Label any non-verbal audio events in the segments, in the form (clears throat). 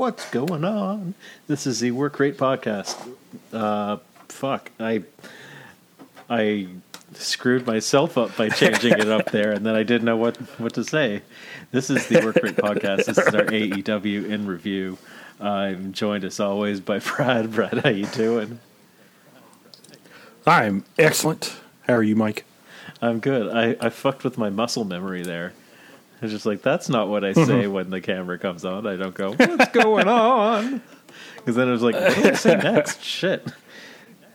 what's going on? This is the Work Rate Podcast. Uh, fuck, I I screwed myself up by changing it up there, and then I didn't know what what to say. This is the Work Rate Podcast. This is our AEW in review. I'm joined as always by Brad. Brad, how you doing? I'm excellent. How are you, Mike? I'm good. I, I fucked with my muscle memory there. (laughs) I was just like, that's not what I say (laughs) when the camera comes on. I don't go, what's (laughs) going on? Because then I was like, what do I say next? Shit.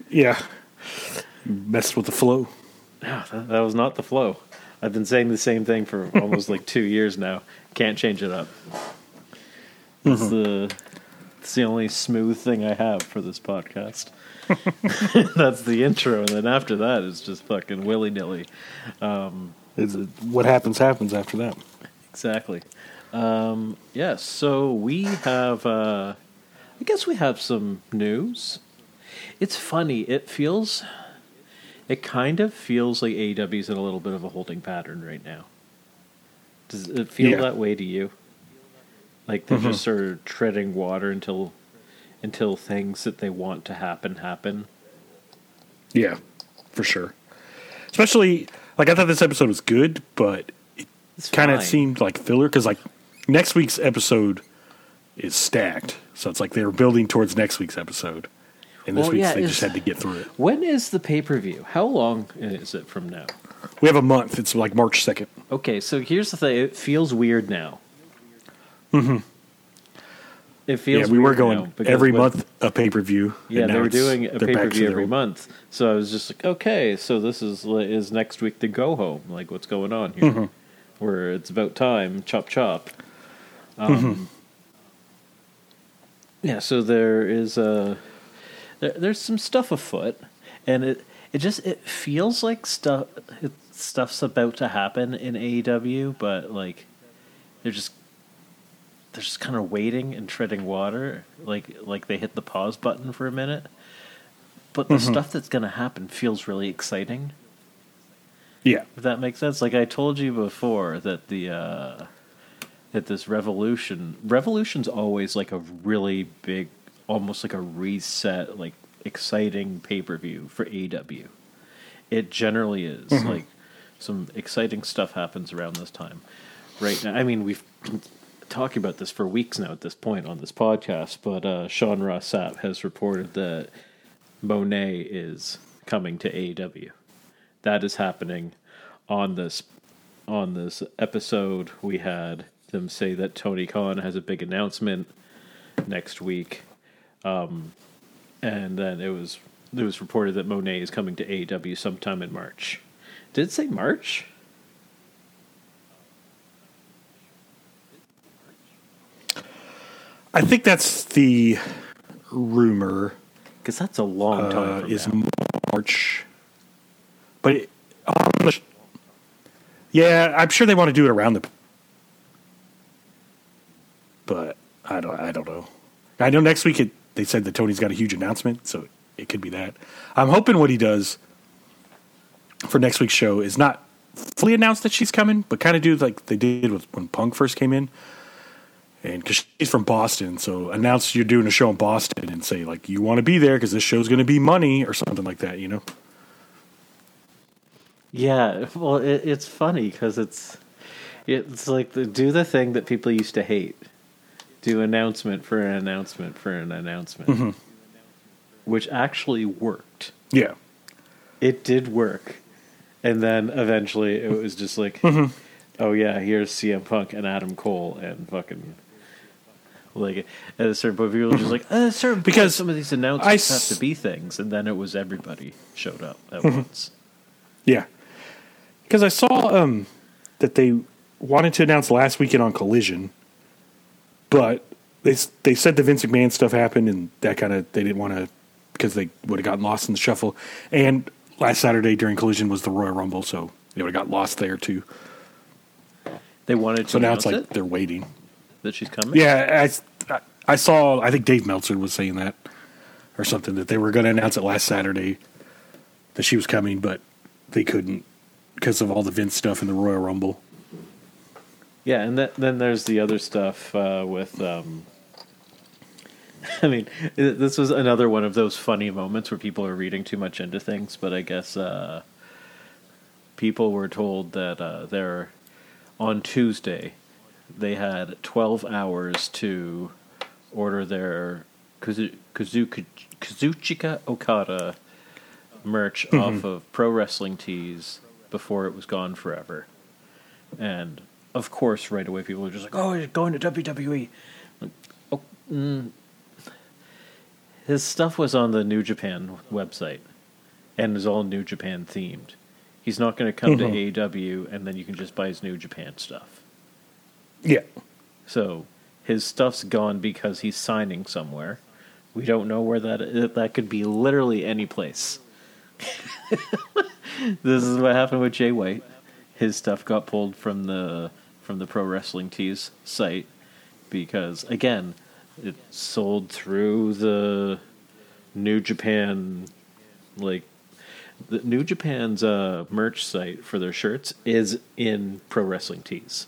Yeah. Messed with the flow. Yeah, that, that was not the flow. I've been saying the same thing for almost like two years now. Can't change it up. It's mm-hmm. the it's the only smooth thing I have for this podcast. That's the intro, and then after that, it's just fucking willy nilly. Is um, it, what happens, happens after that. Exactly. Um, yes. so we have. Uh, I guess we have some news. It's funny. It feels. It kind of feels like AEW's in a little bit of a holding pattern right now. Does it feel Yeah. that way to you? Like they're just sort of treading water until, until things that they want to happen happen. Yeah, for sure. Especially, like, I thought this episode was good, but it kind of seemed like filler because, like, next week's episode is stacked. So it's like they were building towards next week's episode. And this Well, week's, yeah, they just had to get through it. When is the pay per view? How long is it from now? We have a month. It's like March 2nd. Okay, so here's the thing. It feels weird now. Mm-hmm. It feels yeah, we were going every month a pay per view. Yeah, they were doing a pay per view every month. So I was just like, okay, so this is is next week the go home. Like, what's going on here? Mm-hmm. Where it's about time, chop chop. Um, Mm-hmm. Yeah, so there is a there, there's some stuff afoot, and it it just it feels like stuff it, stuff's about to happen in AEW, but like they're just they're just kind of waiting and treading water, like like they hit the pause button for a minute. But the stuff that's going to happen feels really exciting. Yeah. If that makes sense. Like I told you before that the uh, that this revolution revolution's always like a really big, almost like a reset, like exciting pay per view for AW. It generally is like some exciting stuff happens around this time. Right now, I mean, we've talking about this for weeks now at this point on this podcast, but uh, Sean Ross Sapp has reported that Moné is coming to AEW. That is happening on this on this episode. We had them say that Tony Khan has a big announcement next week, um, and then it was it was reported that Moné is coming to AEW sometime in March. Did it say March? I think that's the rumor. Because that's a long time uh, is now. March. But it, yeah, I'm sure they want to do it around the. But I don't. I don't know. I know next week it, they said that Tony's got a huge announcement, so it could be that. I'm hoping what he does for next week's show is not fully announce that she's coming, but kind of do like they did with when Punk first came in. And because she's from Boston, so announce you're doing a show in Boston and say like you want to be there because this show's going to be money or something like that, you know? Yeah, well, it, it's funny because it's it's like the, do the thing that people used to hate. Do announcement for an announcement for an announcement, Mm-hmm. which actually worked. Yeah, It did work, and then eventually it was just like, Mm-hmm. oh yeah, here's CM Punk and Adam Cole and fucking. Like at a certain point, people were just like, "Uh, (laughs) certain Because some of these announcements s- have to be things," and then it was everybody showed up at Mm-hmm. once. yeah. Because I saw um, that they wanted to announce last weekend on Collision, but they they said the Vince McMahon stuff happened and that kind of they didn't want to because they would have gotten lost in the shuffle. And last Saturday during Collision was the Royal Rumble, so they would have got lost there too. They wanted to So now announce it's like it, they're waiting. That she's coming. Yeah, I, I saw. I think Dave Meltzer was saying that or something that they were going to announce it last Saturday that she was coming, but they couldn't because of all the Vince stuff in the Royal Rumble. Yeah, and th- then there's the other stuff uh, with um, (laughs) I mean, this was another one of those funny moments where people are reading too much into things, but I guess uh, people were told that uh, they're on Tuesday they had 12 hours to order their Kazu- Kazu- Kazuchika Okada merch off of Pro Wrestling Tees before it was gone forever. And of course, right away, people are just like, "Oh, you're going to WWE." Like, oh, mm. His stuff was on the New Japan website, and is all New Japan themed. He's not going to come Mhm. to AEW, and then you can just buy his New Japan stuff. Yeah. So his stuff's gone because he's signing somewhere. We don't know where that that could be. Literally any place. (laughs) this is what happened with Jay White. His stuff got pulled from the from the Pro Wrestling Tees site because again, it sold through the New Japan like the New Japan's uh, merch site for their shirts is in Pro Wrestling Tees.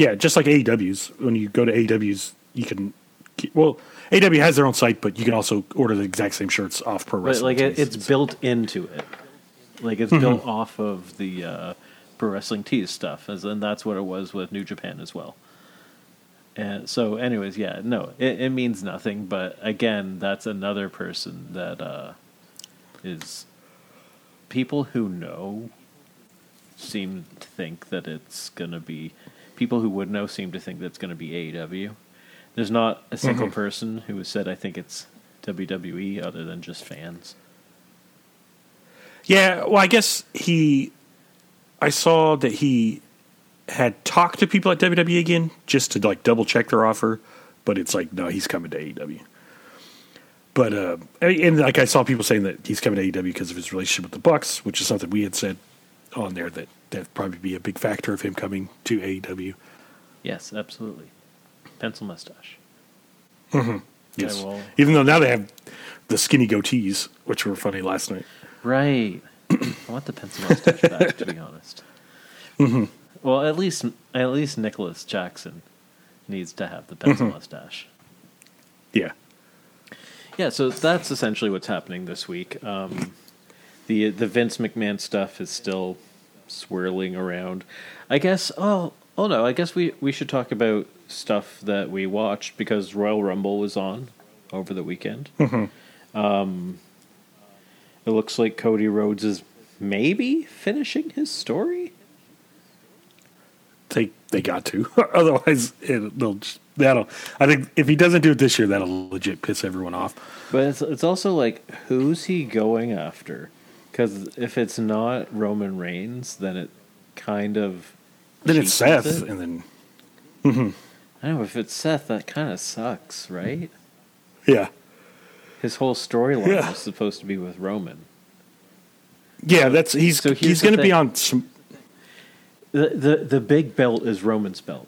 Yeah, just like AEW's. When you go to AEW's, you can. Well, AEW has their own site, but you can also order the exact same shirts off Pro But Wrestling. like it, Tees. it's built into it, like it's built off of the uh, pro wrestling tees stuff, as and that's what it was with New Japan as well. And so, anyways, yeah, no, it, it means nothing. But again, that's another person that uh, is people who know seem to think that it's gonna be people who would know seem to think that's gonna be AEW. There's not a single person who has said I think it's WWE other than just fans. Yeah, well, I guess he. I saw that he had talked to people at WWE again just to like double check their offer, but it's like no, he's coming to AEW. But uh, and like I saw people saying that he's coming to AEW because of his relationship with the Bucks, which is something we had said on there that that'd probably be a big factor of him coming to AEW. Yes, absolutely. Pencil mustache. Mm-hmm. Yes, well- even though now they have the skinny goatees, which were funny last night. Right. (clears throat) I want the pencil mustache back, to be honest. Mm-hmm. Well, at least at least Nicholas Jackson needs to have the pencil mm-hmm. mustache. Yeah, Yeah, so that's essentially what's happening this week. Um, the the Vince McMahon stuff is still swirling around. I guess. Oh, oh no. I guess we we should talk about stuff that we watched because Royal Rumble was on over the weekend. Um, it looks like Cody Rhodes is maybe finishing his story. they they got to. (laughs) Otherwise, it, they'll just, that'll. I think if he doesn't do it this year, that'll legit piss everyone off. But it's it's also like who's he going after? Because if it's not Roman Reigns, then it kind of Then it's Seth, it. and then I know if it's Seth, that kind of sucks, right? yeah, His whole storyline Yeah. was supposed to be with Roman. yeah. That's he's so he's going to be on some. The the the big belt is Roman's belt.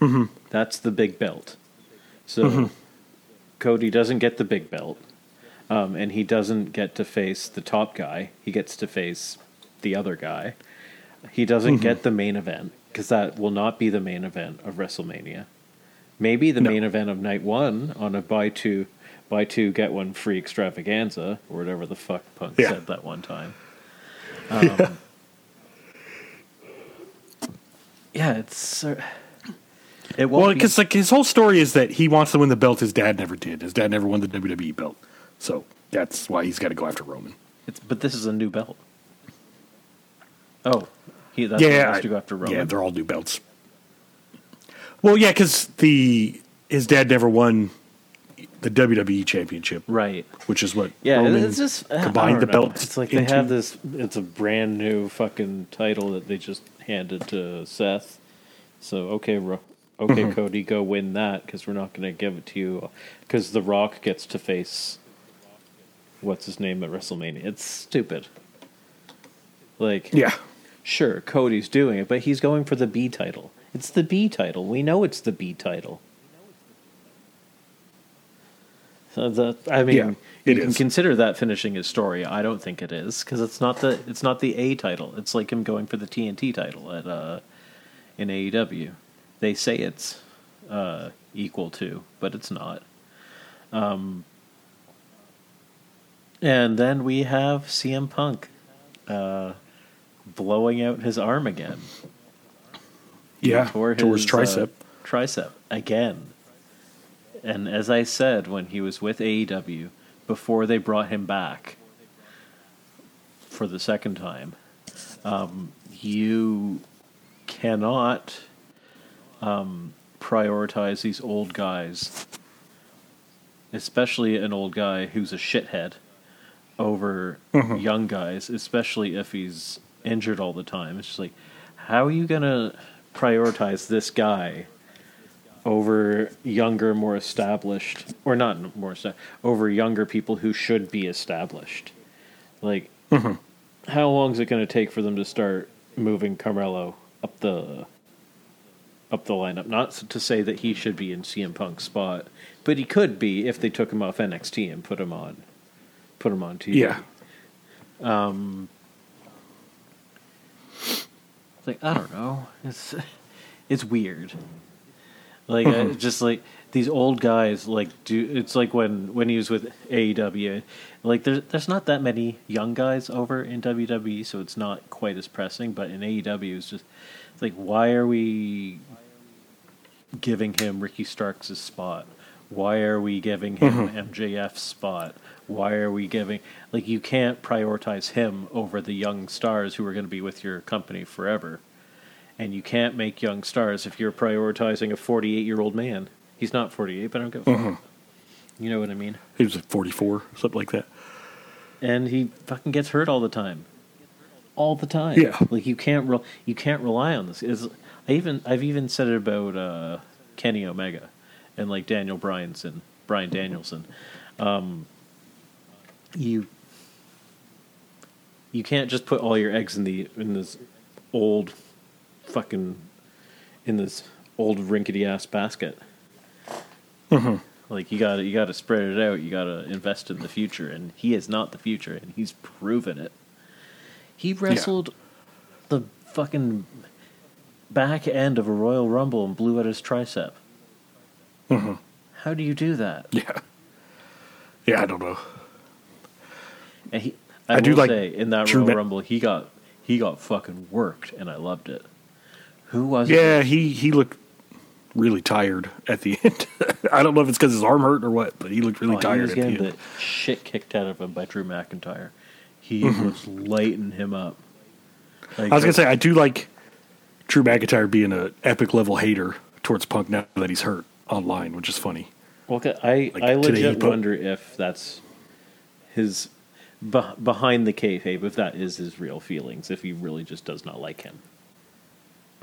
Mm-hmm. That's the big belt. So Cody doesn't get the big belt, um, and he doesn't get to face the top guy. He gets to face the other guy. He doesn't get the main event because that will not be the main event of WrestleMania. Maybe the No. main event of night one on a buy two, buy two get one free extravaganza or whatever the fuck Punk Yeah. said that one time. (laughs) Um, yeah, it's uh, it won't Well, be- because like his whole story is that he wants to win the belt his dad never did. His dad never won the WWE belt, so that's why he's got to go after Roman. It's, but this is a new belt. Oh, he that's why he yeah, wants I- to go after Roman. yeah, they're all new belts. Well, yeah, because the his dad never won the WWE championship, right. which is what Yeah, Roman it's just combined the know. belts. It's like they have this. It's a brand new fucking title that they just handed to Seth. So okay, Ro- okay, Mm-hmm. Cody, go win that because we're not going to give it to you because The Rock gets to face what's his name at WrestleMania. It's stupid. Like, Yeah, sure, Cody's doing it, but he's going for the B title. It's the B title. We know it's the B title. So the, I mean, Yeah, you can is. consider that finishing his story. I don't think it is because it's not the it's not the A title. It's like him going for the TNT title at uh, in AEW. They say it's uh, equal to, but it's not. And then we have CM Punk uh, blowing out his arm again. Yeah, tore towards his, uh, tricep. tricep again. And as I said when he was with AEW, before they brought him back for the second time, um, you cannot um, prioritize these old guys, especially an old guy who's a shithead, over mm-hmm. young guys, especially if he's injured all the time. It's just like, how are you going to prioritize this guy over younger, more established, or not more established, over younger people who should be established? Like, mm-hmm. how long is it going to take for them to start moving Carmelo up the up the lineup? Not to say that he should be in CM Punk's spot, but he could be if they took him off NXT and put him on put him on TV. Yeah, It's like I don't know. It's (laughs) it's weird. Like uh, just like these old guys like do it's like when when he was with AEW like there's there's not that many young guys over in WWE so it's not quite as pressing but in AEW it's just it's like why are we giving him Ricky Starks' spot why are we giving him MJF's spot why are we giving like you can't prioritize him over the young stars who are going to be with your company forever and you can't make young stars if you're prioritizing a 48 year old man. He's not 48, but I don't give a fuck. You know what I mean? he was like 44, something like that. And he fucking gets hurt all the time, all the time. Yeah. like you can't re- you can't rely on this. It's, I even I've even said it about uh, Kenny Omega and like Daniel Bryanson, Brian Danielson. Um, you you can't just put all your eggs in the in this old fucking in this old rinkety ass basket. Mm-hmm. Like you got to you got to spread it out. You got to invest in the future, and he is not the future, and he's proven it. He wrestled the fucking back end of a Royal Rumble and blew out his tricep. Mm-hmm. How do you do that? Yeah, yeah, I don't know. And he, I, I do like say in that Royal Ma- Rumble, he got he got fucking worked, and I loved it. Who was it? Yeah, he he looked really tired at the (laughs) end. I don't know if it's because his arm hurt or what, but he looked really Oh, he tired was at the the shit kicked out of him by Drew McIntyre. He Mm-hmm. was lighting him up. Like, I was gonna say I do like Drew McIntyre being an epic level hater towards Punk now that he's hurt online, which is funny. Well, I Like, I legit put- wonder if that's his beh behind the kayfabe. If that is his real feelings, if he really just does not like him.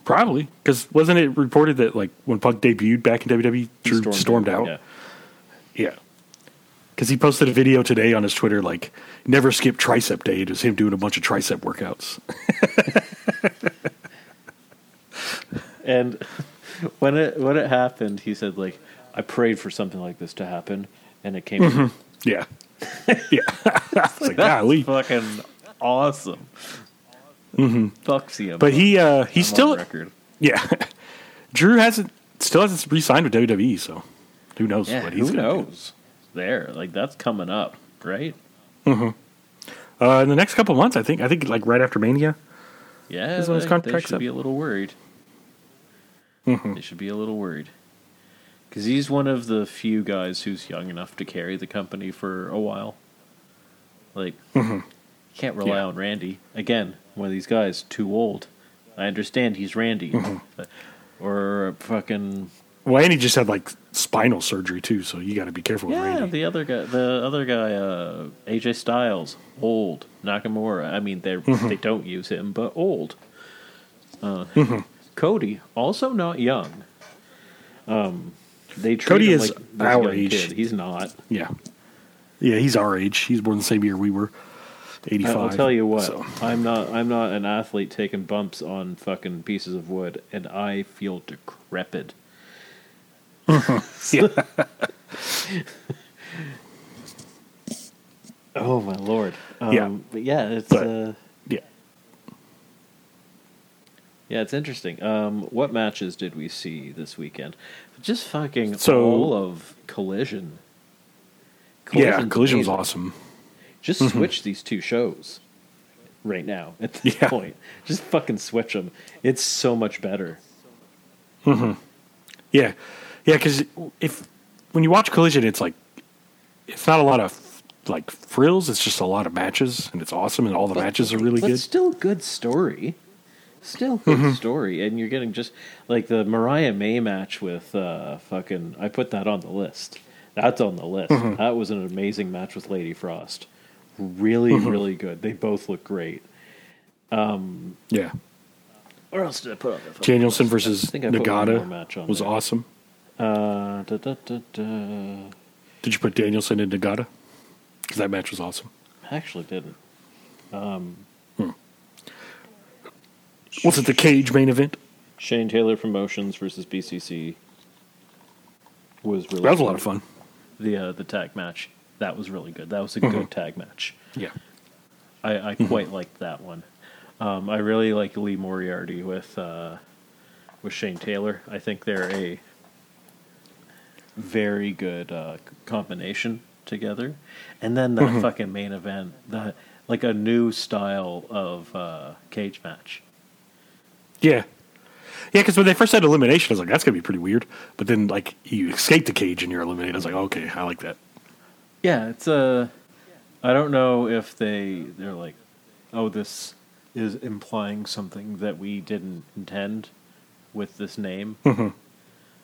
Probably because wasn't it reported that like when Punk debuted back in WWE, Drew stormed, out? Yeah. Yeah. Because he posted a video today on his Twitter, like, never skip tricep day. It was him doing a bunch of tricep workouts. (laughs) And when it when it happened, he said like, "I prayed for something like this to happen, and it came." Mm-hmm. yeah. (laughs) yeah. it's like, golly. fucking awesome. Mm-hmm. But he, uh, on still, record. yeah. (laughs) Drew hasn't, still hasn't re signed with WWE, so who knows Yeah, what he's who gonna do. knows? There, like that's coming up, right? Mm-hmm. Uh, in the next couple months, I think, I think like right after Mania. Yeah, This one's they, they should up. be a little worried. Mm-hmm. They should be a little worried because he's one of the few guys who's young enough to carry the company for a while. Like, you can't rely Mm-hmm. Yeah. on Randy again. One of these guys too old. I understand he's Randy, Mm-hmm. but- or fucking Well, and he just had like spinal surgery too, so you got to be careful with yeah. The other guy, the other guy, uh, AJ Styles, old Nakamura. I mean, they Mm-hmm. they don't use him, but old. Uh, Cody also not young. Um, they treat Cody him is like this our young age. Kid. He's not. Yeah. Yeah, he's our age. He's born the same year we were. I- 85. I'll tell you what. So, I'm not. I'm not an athlete taking bumps on fucking pieces of wood, and I feel decrepit. (laughs) yeah. (laughs) Oh my lord. Um, Yeah. But yeah, it's. But- uh, yeah. Yeah, it's interesting. Um, what matches did we see this weekend? Just fucking So- all of Collision. yeah, Collision's Collision was awesome. Just switch these two shows right now at this Yeah. point. Just fucking switch them. It's so much better. Hmm. Yeah, yeah, because if when you watch Collision, it's like it's not a lot of like frills. It's just a lot of matches, and it's awesome, and all the matches are really but good. still good story. Still good Mm-hmm. story, and you're getting just like the Mariah May match with uh, fucking. I put that on the list. That's on the list. Mm-hmm. That was an amazing match with Lady Frost. Really, Mm-hmm. really good. They both look great. Yeah, Or else did I put on the Danielson list? versus I think I put one more Nagata match on was there. awesome. Uh, da, da, da, da. Did you put Danielson and Nagata? Because that match was awesome. I actually didn't. Was it the cage main event? Shane Taylor Promotions versus BCC was really That was a lot of fun. The uh, the tag match that was really good. That was a Mm-hmm. good tag match. Yeah, I, I quite liked that one. Um, I really like Lee Moriarty with uh, with Shane Taylor. I think they're a very good uh, combination together. And then the Mm-hmm. fucking main event, the like a new style of uh, cage match. Yeah, yeah. Because when they first said elimination, I was like, "That's gonna be pretty weird." But then, like, you escape the cage and you're eliminated. I was like, "Okay, I like that." Yeah, it's a. I don't know if they they're like, oh, this is implying something that we didn't intend with this name mm-hmm.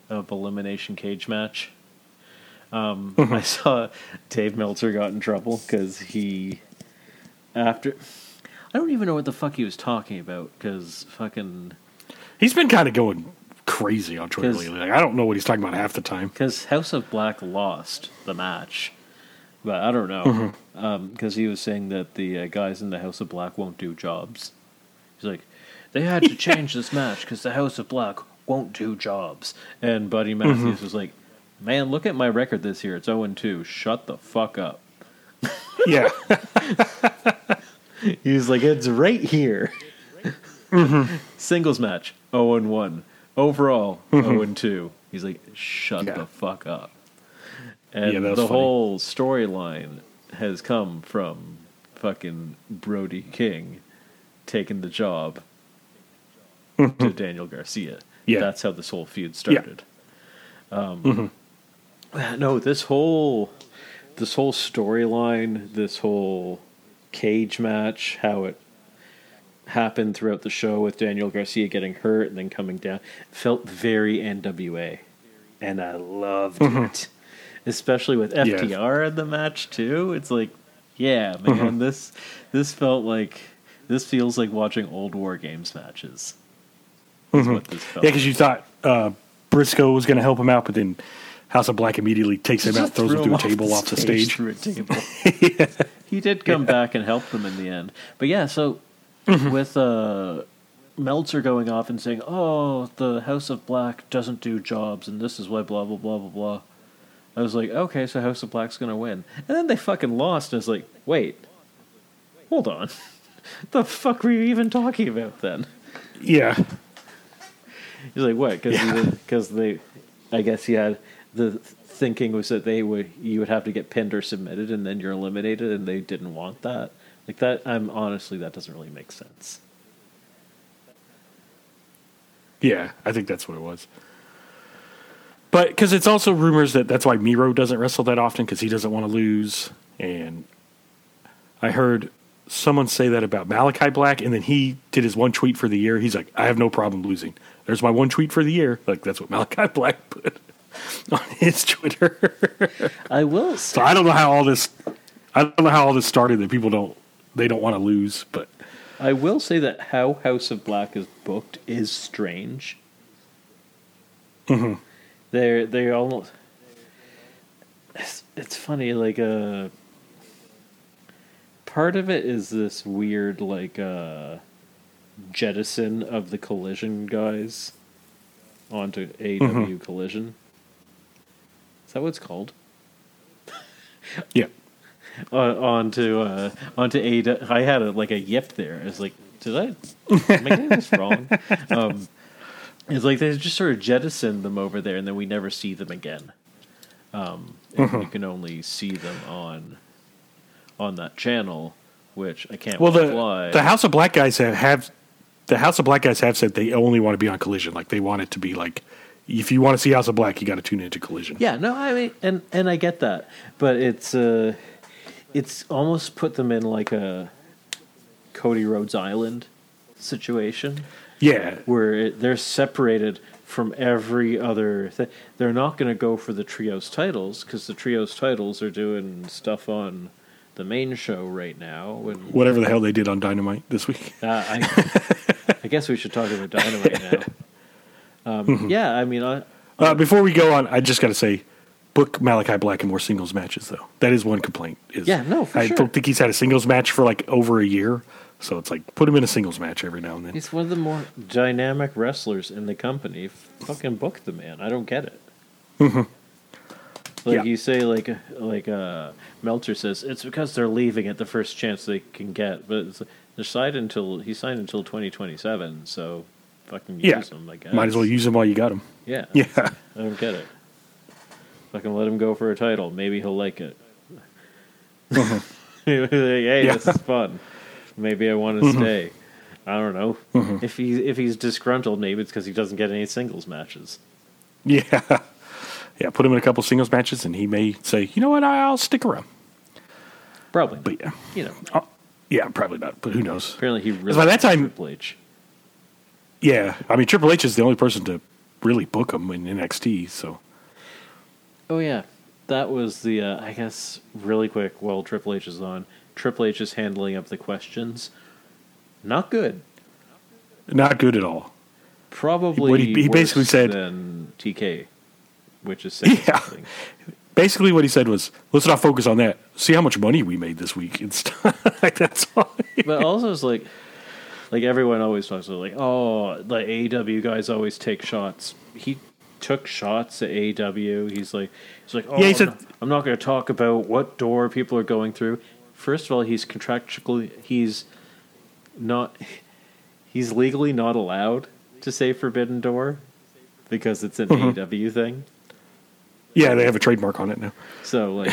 of elimination cage match. Um, mm-hmm. I saw Dave Meltzer got in trouble because he after. I don't even know what the fuck he was talking about because fucking He's been kind of going crazy on Twitter 'Cause- lately. Like, I don't know what he's talking about half the time. because House of Black lost the match, but I don't know mm-hmm. um, because he was saying that the uh, guys in the House of Black won't do jobs. He's like, they had to (laughs) change this match because the House of Black won't do jobs. And Buddy mm-hmm. Matthews was like, man, look at my record this year. It's 0 2. Shut the fuck up. Yeah, (laughs) (laughs) He was like, it's right here. Mm-hmm. Singles match, 0 and 1. Overall, 0 and 2. He's like, shut Yeah. the fuck up. And Yeah, the funny. whole storyline has come from fucking Brody King taking the job to mm-hmm. Daniel Garcia. Yeah. That's how this whole feud started. Um, No, this whole this whole storyline, this whole cage match, how it happened throughout the show with Daniel Garcia getting hurt and then coming down, felt very NWA, and I loved mm-hmm. it. Especially with FTR in the match too. It's like, yeah, man, mm-hmm. this this felt like this feels like watching old War Games matches. Is mm-hmm. what this felt. yeah. Because you thought uh, Briscoe was going to help him out, but then House of Black immediately takes him out, throws him threw through a table off the stage. Through a table. (laughs) He did come back and help them in the end. But yeah, so Mm-hmm. with uh, Meltzer going off and saying, "Oh, the House of Black doesn't do jobs, and this is why blah blah blah blah blah," I was like, "Okay, so House of Black's gonna win." And then they fucking lost. And I was like, "Wait, hold on, (laughs) the fuck were you even talking about then?" Yeah, He's like, "What?" Because Yeah. because they, I guess he had the thinking was that they would you would have to get pinned or submitted, and then you're eliminated, and they didn't want that. Like that, I'm honestly that doesn't really make sense. yeah. I think that's what it was. But because it's also rumors that that's why Miro doesn't wrestle that often because he doesn't want to lose. And I heard someone say that about Malachi Black, and then he did his one tweet for the year. He's like, "I have no problem losing." There's my one tweet for the year. Like that's what Malachi (laughs) Black put (laughs) on his Twitter. I will say, So I don't know how all this. I don't know how all this started. That people don't they don't want to lose, but I will say that how House of Black is booked is strange. Mm-hmm. They're they almost. It's, it's funny, like uh Part of it is this weird, like uh jettison of the Collision guys onto AW Mm-hmm. Collision. That what it's called? (laughs) yeah, (laughs) uh, onto uh, onto Ada. I had a, like a yip there. I was like, did I? Getting this wrong? (laughs) Um, it's like they just sort of jettison them over there, and then we never see them again. um, and Mm-hmm. you can only see them on on that channel, which I can't Well, the the House of Black guys have, have the House of Black guys have said they only want to be on Collision. Like they want it to be like, if you want to see House of Black, you got to tune into Collision. Yeah, no, I mean, and and I get that, but it's uh, it's almost put them in like a Cody Rhodes Island situation yeah, where it, they're separated from every other thing. They're not going to go for the trios titles because the trios titles are doing stuff on the main show right now. And whatever the hell they did on Dynamite this week. uh, I, I guess we should talk about Dynamite now. (laughs) Um, Yeah, I mean, I, Uh, before we go on, I just got to say, book Malachi Black in more singles matches though. That is one complaint. Is Yeah, no, for I sure. don't think he's had a singles match for like over a year. So it's like put him in a singles match every now and then. He's one of the more dynamic wrestlers in the company. Fucking book the man. I don't get it. Like Yeah. you say, like like uh, Meltzer says, it's because they're leaving at the first chance they can get. But it's, they're signed until he signed until twenty twenty seven. So fucking use Yeah, him. I guess. might as well use them while you got them. Yeah. (laughs) Yeah, I don't get it. Fucking let him go for a title. Maybe he'll like it. (laughs) (laughs) Like, hey, Yeah. this is fun. Maybe I want to mm-hmm. stay. I don't know. Mm-hmm. If he if he's disgruntled, maybe it's because he doesn't get any singles matches. yeah, yeah. Put him in a couple singles matches, and he may say, "You know what? I'll stick around." Probably, But yeah, you know. Oh, yeah, probably not. But who knows? Apparently, he really by that time- Triple H. Yeah, I mean Triple H is the only person to really book him in NXT. So Oh yeah, that was the uh, I guess really quick. While Triple H is on, Triple H is handling up the questions. Not good. not good at all. Probably What he- he basically said- than TK, which is saying Yeah. something. Basically, what he said was, "Let's not focus on that. See how much money we made this week." It's (laughs) like that's all. but also it's like like everyone always talks about like oh the AEW guys always take shots. He took shots at AEW. He's like he's like oh Yeah, he I'm not, I'm not going to talk about what door people are going through. First of all, he's contractually he's not (laughs) he's legally not allowed to say forbidden door because it's an Mm-hmm. AEW thing. Yeah, they have a trademark on it now. So like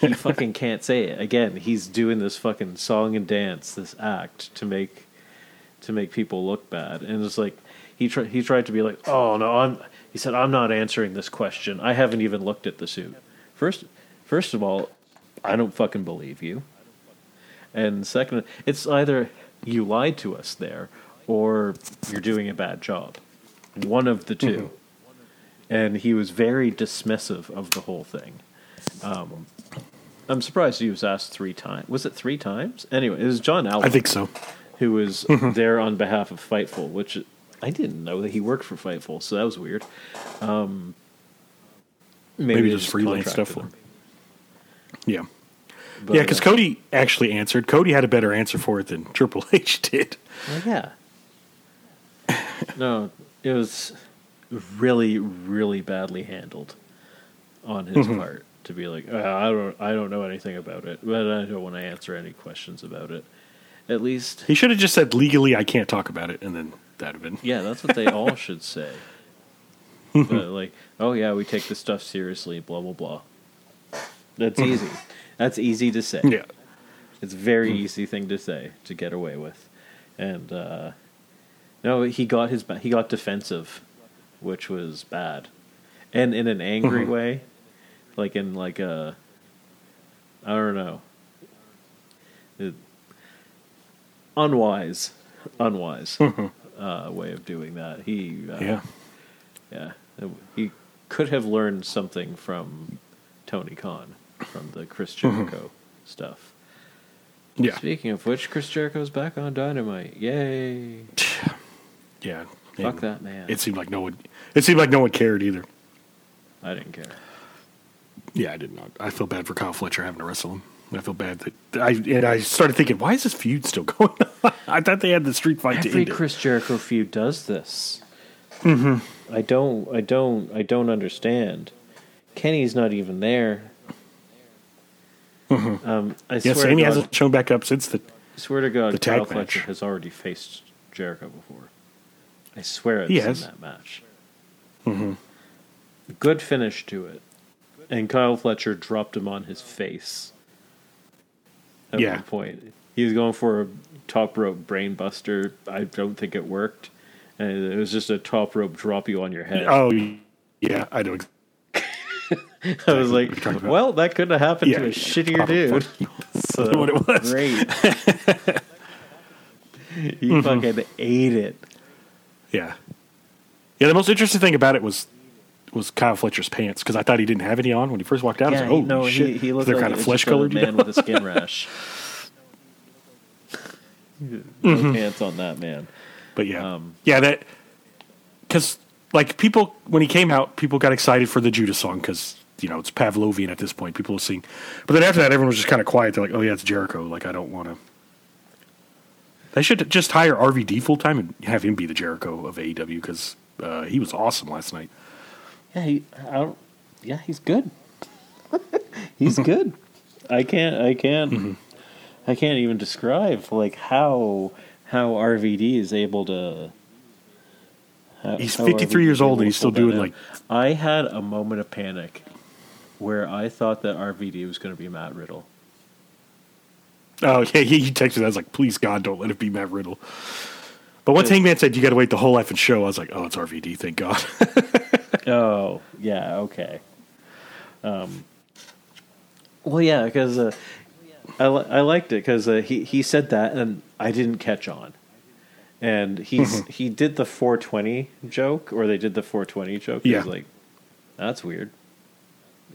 he fucking can't say it. Again, he's doing this fucking song and dance, this act to make to make people look bad. And it's like he tried he tried to be like, "Oh, no, I'm he said I'm not answering this question. I haven't even looked at the suit." First first of all, I don't fucking believe you. And second, it's either you lied to us there or you're doing a bad job. One of the 2 And he was very dismissive of the whole thing. Um, I'm surprised he was asked three times. Was it three times? Anyway, it was Jon Alba I think so. Who was (laughs) there on behalf of Fightful, which I didn't know that he worked for Fightful, so that was weird. Um, maybe, Maybe just freelance stuff for him. Yeah, But, yeah. Because uh, Cody actually answered. Cody had a better answer for it than (laughs) Triple H did. well, yeah. no, it was really, really badly handled on his Mm-hmm. part to be like, uh, I don't, I don't know anything about it, but I don't want to answer any questions about it. At least He should have just said legally, I can't talk about it, and then that'd have been. Yeah, that's what they all should say. (laughs) but like, oh yeah, we take this stuff seriously, blah blah blah. That's easy. That's easy to say. Yeah, It's a very easy thing to say to get away with. And uh no, he got his he got defensive, which was bad. And in an angry (laughs) way, like in like a I don't know. It, unwise, unwise (laughs) uh, way of doing that. He uh, yeah. yeah, he could have learned something from Tony Khan from the Chris Jericho stuff. Yeah, Speaking of which, Chris Jericho's back on Dynamite. Yay! (sighs) yeah. Fuck that man. It seemed like no one. It seemed like no one cared either. I didn't care. Yeah, I did not. I feel bad for Kyle Fletcher having to wrestle him. I feel bad that I and I started thinking, why is this feud still (laughs) going on? I thought they had the street fight to Every end it. Chris Jericho feud does this. Mm-hmm. I don't. I don't. I don't understand. Kenny's not even there. Um, I Yeah, swear, Sammy to God, hasn't shown back up since the. I swear to God, the tag Kyle Fletcher has already faced Jericho before. I swear seen has. that match. Good finish to it, and Kyle Fletcher dropped him on his face. At Yeah. one point, he was going for a top rope brainbuster. I don't think it worked, and it was just a top rope drop you on your head. Oh, yeah, I know. (laughs) I was like, what you're talking about. well, that could have happened Yeah, to a shittier dude. (laughs) So what it was. great. (laughs) you Mm-hmm. fucking ate it. Yeah, yeah. The most interesting thing about it was was Kyle Fletcher's pants because I thought he didn't have any on when he first walked out. I was like, oh no, shit! he, he looked They're like kind of flesh just a colored. man with a skin (laughs) rash. no pants on that man. But yeah, Um, yeah, that because like people when he came out, people got excited for the Judas song because you know it's Pavlovian at this point. People will sing, but then after that, everyone was just kind of quiet. They're like, "Oh yeah, it's Jericho." Like I don't want to. They should just hire RVD full time and have him be the Jericho of AEW because uh, he was awesome last night. Yeah, he, I don't, yeah, he's good. (laughs) he's good. I can't, I can't, Mm-hmm. I can't even describe like how how RVD is able to. how- He's how 53 RVD years old and he's still doing, out. like- I had a moment of panic where I thought that RVD was going to be Matt Riddle. Oh yeah, he, he texted me. I was like, "Please God, don't let it be Matt Riddle." But once Hangman said you got to wait the whole life and show, I was like, "Oh, it's RVD, thank God." (laughs) Oh, yeah, okay. Um, well, yeah, because uh, I li- I liked it because uh, he he said that and I didn't catch on, and he's he did the 420 joke or they did the 420 joke. Yeah. He's like, that's weird.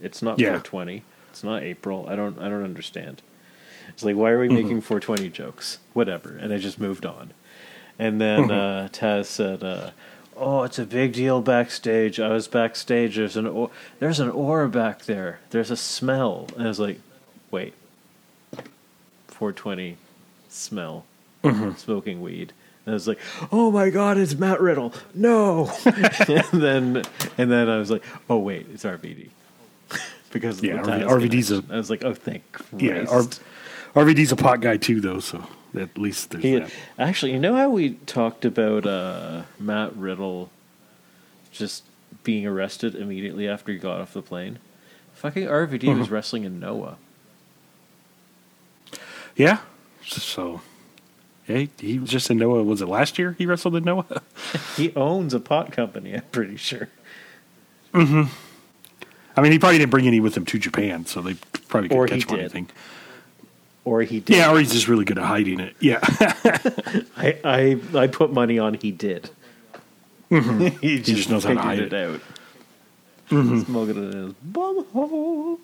It's not Yeah. 420. It's not April. I don't I don't understand. It's like why are we making 420 jokes? Whatever, and I just moved on. And then uh, Taz said, uh, "Oh, it's a big deal backstage. I was backstage. There's an or- there's an aura back there. There's a smell." And I was like, "Wait, 420 smell, mm-hmm. smoking weed." And I was like, "Oh my god, it's Matt Riddle! No!" (laughs) and then and then I was like, "Oh wait, it's RVD." (laughs) because of Yeah, the RV RVD's a-. I was like, "Oh, thank Christ!" yeah, R, RVD's a pot guy too, though, so at least there's He, that. actually, you know how we talked about uh, Matt Riddle just being arrested immediately after he got off the plane? Fucking RVD Mm-hmm. was wrestling in Noah. Yeah, so yeah, he, he was just in Noah. Was it last year he wrestled in Noah? (laughs) He owns a pot company, I'm pretty sure. Mhm I mean, he probably didn't bring any with him to Japan, so they probably could catch he him on did. Anything. Or he did. Yeah, or he's just really good at hiding it. Yeah, (laughs) I, I, I put money on he did. (laughs) he, just just knows how to hide it out. Smoking it in his bum hole.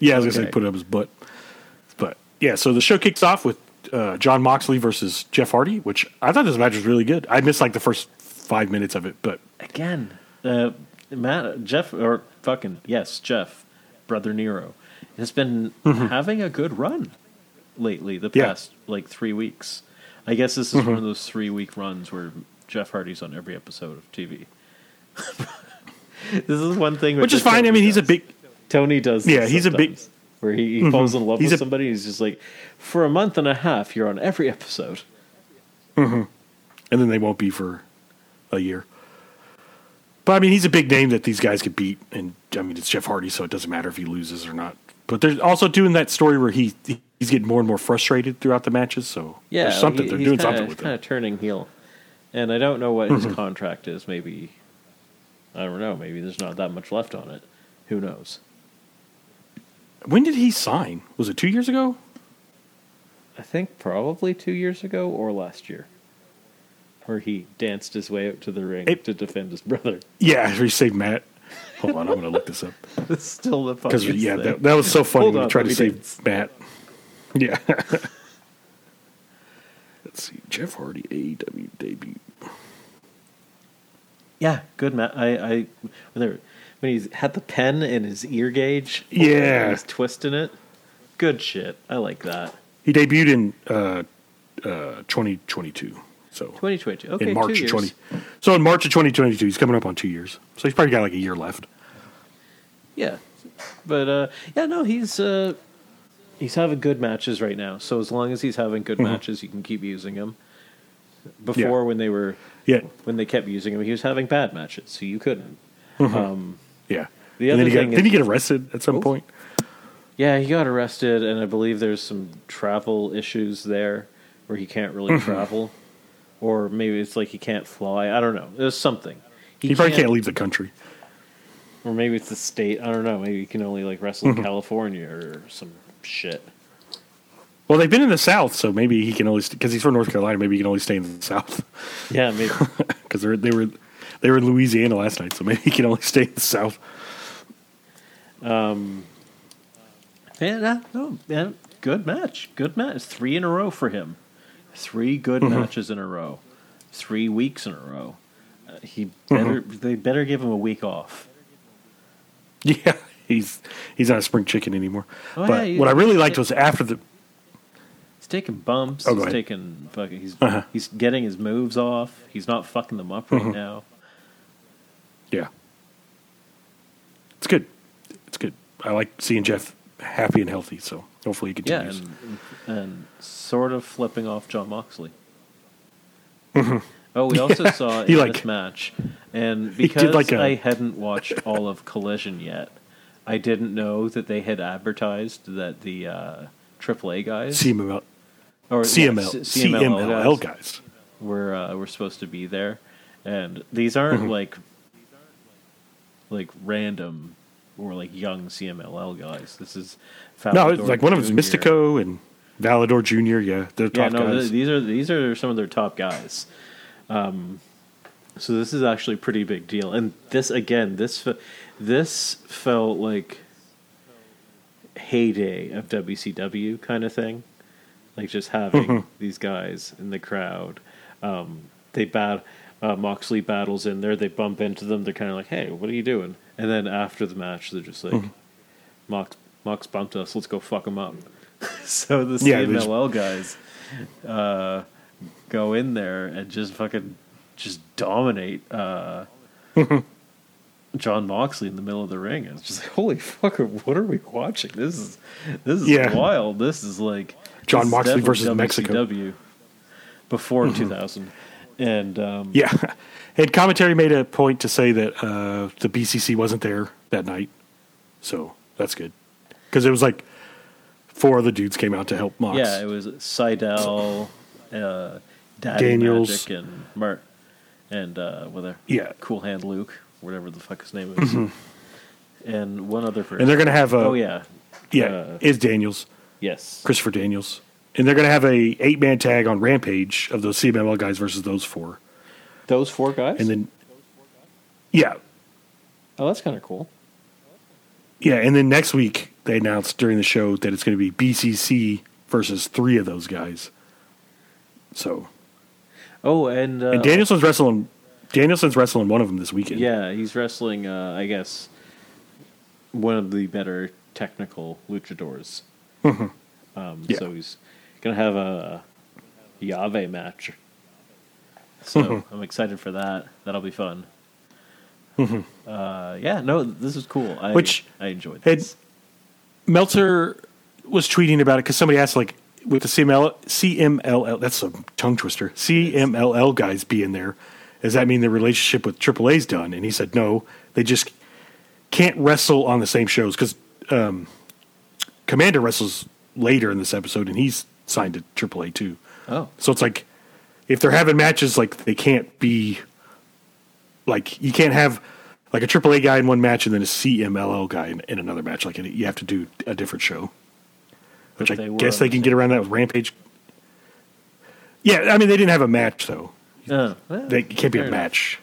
yeah. I was gonna say put it up his butt, but yeah. So the show kicks off with uh, Jon Moxley versus Jeff Hardy, which I thought this match was really good. I missed like the first five minutes of it, but Again, uh, Matt, Jeff, or fucking, yes, Jeff, Brother Nero, has been having a good run lately, the Mm-hmm. Yeah. past like three weeks. I guess this is one of Mm-hmm. those three week runs where Jeff Hardy's on every episode of TV. (laughs) this is one thing, which is fine. I Tony mean, he's a big Tony does. Yeah, he's a big- Mm-hmm. where he, he falls in love He's with a- somebody. He's just like, for a month and a half, you're on every episode. Mm-hmm. and then they won't be for a year. But I mean, he's a big name that these guys could beat, and I mean, it's Jeff Hardy, so it doesn't matter if he loses or not. But they're also doing that story where he he's getting more and more frustrated throughout the matches. So Yeah, there's something he- they're doing kinda, something with kind of turning heel, and I don't know what Mm-hmm. his contract is. Maybe I don't know. Maybe there's not that much left on it. Who knows? When did he sign? Was it two years ago? I think probably two years ago or last year, where he danced his way out to the ring It- to defend his brother. Yeah, (laughs) he saved Matt. Hold on, I'm going to look this up (laughs) It's still the because yeah, that, that was so (laughs) funny Hold when he tried to save dance. Matt. Yeah. (laughs) Let's see, Jeff Hardy AEW debut. yeah, good man. I, I when, they were, when he's had the pen in his ear gauge. Yeah. he's twisting it. Good shit. I like that. He debuted in uh, uh, 2022. So 2022. Okay, in March two of years. 20. So in March of 2022, he's coming up on two years. So he's probably got like a year left. Yeah, but uh, yeah, no, he's uh, he's having good matches right now. So as long as he's having good matches, you can keep using him. Before, Mm-hmm. Yeah. when they were Yeah, when they kept using him, he was having bad matches, so you couldn't. Mm-hmm. Um, yeah. The and other then he got, thing didn't he get arrested at some point? yeah, he got arrested, and I believe there's some travel issues there where he can't really Mm-hmm. travel, or maybe it's like he can't fly. I don't know. There's something. He, probably can't leave the country. or maybe it's the state. I don't know. Maybe he can only like wrestle Mm-hmm. in California or some shit. Well, they've been in the South, so maybe he can only because he's from North Carolina. Maybe he can only stay in the South (laughs) Yeah, maybe. (laughs) because they they were they were in Louisiana last night, so maybe he can only (laughs) stay in the South. Um, Yeah, no, no, yeah, good match. Good match. Three in a row for him. Three good Mm-hmm. matches in a row. Three weeks in a row. Uh, he Mm-hmm. better. They better give him a week off. Yeah, he's he's not a spring chicken anymore. Oh, but yeah, what I really liked was after the He's taking bumps. Oh, he's taking fucking. He's Uh-huh. he's getting his moves off. He's not fucking them up right Mm-hmm. now. yeah, it's good. It's good. I like seeing Jeff happy and healthy. So hopefully he Yeah, continues. and, and sort of flipping off Jon Moxley. Oh, we also (laughs) saw in Mm-hmm. Like- this match, and because like, a- I hadn't watched all of Collision yet, I didn't know that they had advertised that the uh, AAA guys CML, or CML, yeah, C- CMLL guys. were uh, were supposed to be there, and these aren't Mm-hmm. like like random or like young CMLL guys. This is No, it's like one of them is Místico and Volador Jr. Yeah, they're Yeah, top no, guys. th- these are these are some of their top guys. Um, so this is actually a pretty big deal, and this again, this this felt like heyday of WCW kind of thing, like just having Mm-hmm. these guys in the crowd. Um, they bat uh, Moxley battles in there. They bump into them. They're kind of like, "Hey, what are you doing?" And then after the match, they're just like, Mm-hmm. "Mox, Mox bumped us. Let's go fuck him up." (laughs) so the Yeah, CMLL guys uh, go in there and just fucking just dominate uh, (laughs) Jon Moxley in the middle of the ring. It's just like, holy fuck, what are we watching? This is this is Yeah. wild. This is like Jon is Moxley versus Mexico. WCW before 2000. And um, Yeah, (laughs) and commentary made a point to say that uh, the BCC wasn't there that night, so that's good because it was like four other dudes came out to help Mox. yeah, it was Sydal, uh, Daddy Daniels. Magic, and Mart, and uh, whether Yeah. Cool Hand Luke, whatever the fuck his name is, and one other person. and they're gonna have a oh yeah, yeah uh, is Daniels yes, Christopher Daniels, and they're gonna have a eight man tag on Rampage of those CMLL guys versus those four, those four guys. and then yeah oh, that's kind of cool. yeah, and then next week they announced during the show that it's going to be BCC versus three of those guys. So Oh, and uh, and Danielson's wrestling. Danielson's wrestling one of them this weekend. Yeah, he's wrestling. Uh, I guess one of the better technical luchadors. Um, Yeah. So he's gonna have a Yave match. So I'm excited for that. That'll be fun. Uh, yeah, no, this is cool. I, Which I enjoyed this. Meltzer was tweeting about it because somebody asked, like, with the CML, CMLL, that's a tongue twister, CMLL guys being there, does that mean the relationship with AAA's done? And he said, no, they just can't wrestle on the same shows because um, Komander wrestles later in this episode and he's signed to AAA too. Oh, So it's like if they're having matches, like they can't be like you can't have like a AAA guy in one match and then a CMLL guy in, in another match. Like you have to do a different show. Which I they guess they can get around that with Rampage. Yeah, I mean they didn't have a match though. uh, well, They, it can't be a enough. match.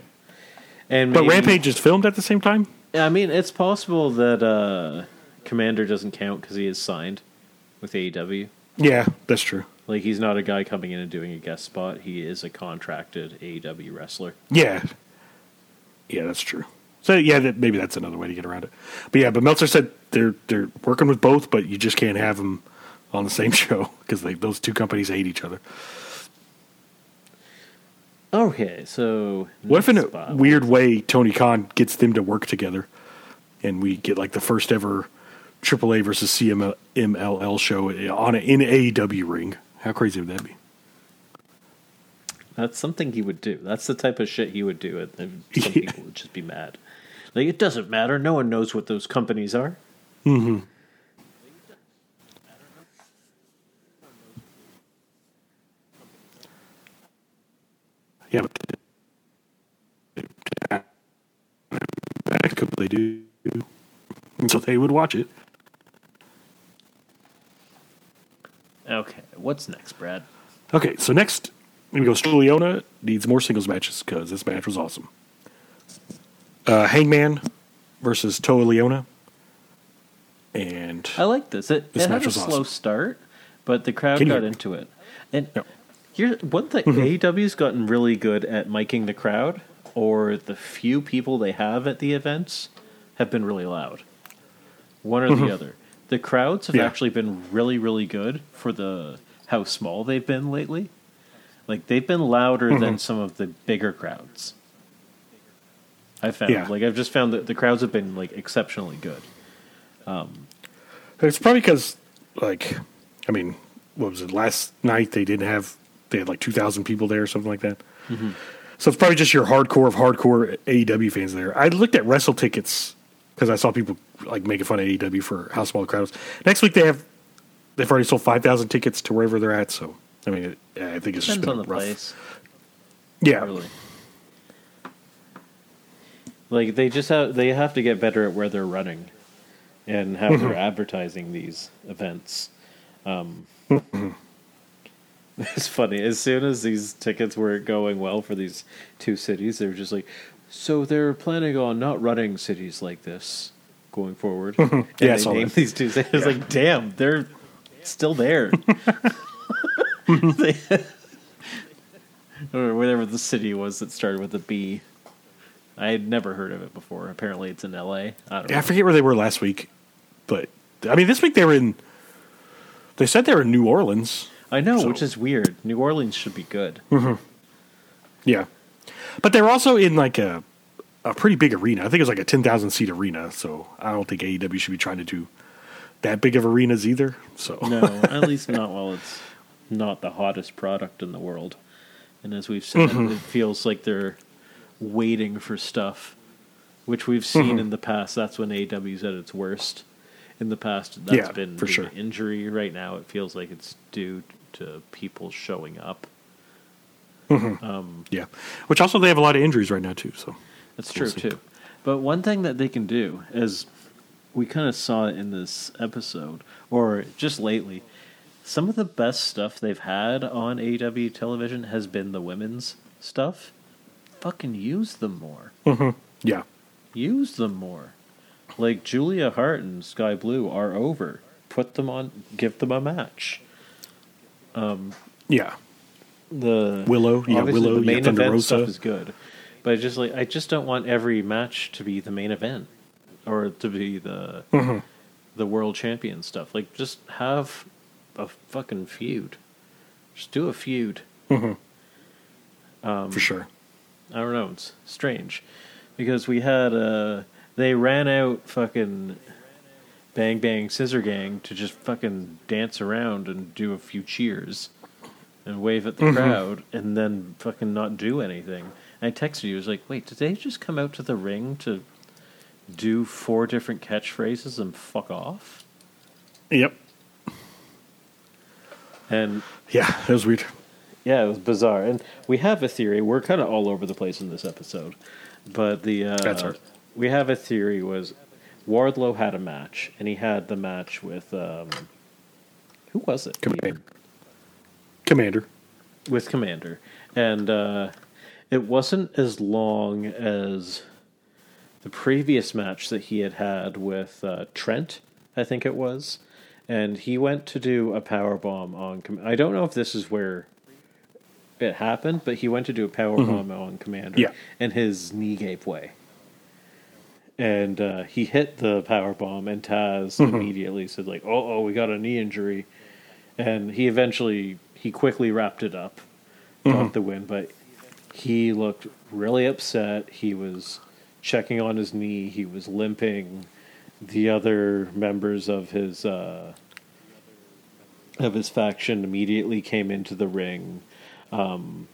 And But maybe- Rampage is filmed at the same time. I mean, it's possible that uh, Komander doesn't count because he is signed with AEW. Yeah, that's true. Like he's not a guy coming in and doing a guest spot. He is a contracted AEW wrestler. Yeah, yeah, that's true. So yeah, that, maybe that's another way to get around it. But yeah, but Meltzer said they're they're working with both, but you just can't have them on the same (laughs) show because those two companies hate each other. Okay, so What if in a spot. weird way Tony Khan gets them to work together, and we get like the first ever AAA versus CMLL show on a, in AEW ring? How crazy would that be? That's something he would do. That's the type of shit he would do, and some (laughs) Yeah. people would just be mad. Like it doesn't matter. No one knows what those companies are. Mm-hmm. Yeah, but they do? And so they would watch it. Okay, what's next, Brad? Okay, so next we go. Liona needs more singles matches because this match was awesome. Uh, Hangman versus Toa Liona, and I like this. It, This it had a slow start, but the crowd Can got into it. And. Here's one thing: mm-hmm. AEW's gotten really good at miking the crowd, or the few people they have at the events have been really loud. One or the mm-hmm. other. The crowds have Yeah. actually been really, really good for the how small they've been lately. Like they've been louder than mm-hmm. some of the bigger crowds. I found Yeah. like I've just found that the crowds have been like exceptionally good. Um, it's probably because, like, I mean, what was it? Last night they didn't have, they had like 2,000 people there or something like that. So it's probably just your hardcore of hardcore AEW fans there. I looked at wrestle tickets because I saw people like making fun of AEW for how small the crowd was. Next week they have, they've already sold 5,000 tickets to wherever they're at. So, I mean, it, I think it's just Depends been on the rough. place. Yeah. Really. Like they just have they have to get better at where they're running and how they're advertising these events. Um, (laughs) it's funny. As soon as these tickets were going well for these two cities, they were just like, "So they're planning on not running cities like this going forward." (laughs) and Yeah, they named that. these two cities. Was like, "Damn, they're still there." They- (laughs) or whatever the city was that started with a B. I had never heard of it before. Apparently, it's in L.A. I don't Yeah, I forget where they were last week, but I mean, this week they were in, they said they were in New Orleans. I know, So- which is weird. New Orleans should be good. Yeah, but they're also in like a a pretty big arena. I think it's like a ten thousand seat arena. So I don't think AEW should be trying to do that big of arenas either. So No, (laughs) at least not while it's not the hottest product in the world. And as we've said, Mm-hmm. it feels like they're waiting for stuff, which we've seen Mm-hmm. in the past. That's when AEW's at its worst. In the past, that's Yeah, been for sure. injury. Right now, it feels like it's due to people showing up. Mm-hmm. Um, yeah, which also they have a lot of injuries right now too. So That's We'll true see. too. But one thing that they can do is we kind of saw in this episode or just lately. Some of the best stuff they've had on AW television has been the women's stuff. Fucking use them more. Mm-hmm. yeah, Use them more. Like Julia Hart and Skye Blue are over. Put them on. Give them a match. Yeah, the Willow, yeah, Willow, the main got Thunder event Rosa. stuff is good, but I just like I just don't want every match to be the main event or to be the Mm-hmm. the world champion stuff. Like just have a fucking feud. Just do a feud. for sure. I don't know. It's strange because we had uh they ran out fucking bang bang scissor gang to just fucking dance around and do a few cheers and wave at the Mm-hmm. crowd and then fucking not do anything. And I texted you. I was like, "Wait, did they just come out to the ring to do four different catchphrases and fuck off?" Yep. And Yeah, (laughs) that was weird. Yeah, it was bizarre. And we have a theory. We're kind of all over the place in this episode. But the uh, That's all right. we have a theory was Wardlow had a match and he had the match with um, who was it? Komander. Komander. With Komander. And uh, it wasn't as long as the previous match that he had had with uh, Trent, I think it was. And he went to do a power bomb on. Com- I don't know if this is where it happened, but he went to do a power bomb on Komander, Yeah. and his knee gave way. And uh, he hit the power bomb, and Taz immediately said, "Like, oh, oh, we got a knee injury." And he eventually, he quickly wrapped it up, got the win. But he looked really upset. He was checking on his knee. He was limping. The other members of his uh, of his faction immediately came into the ring. Um,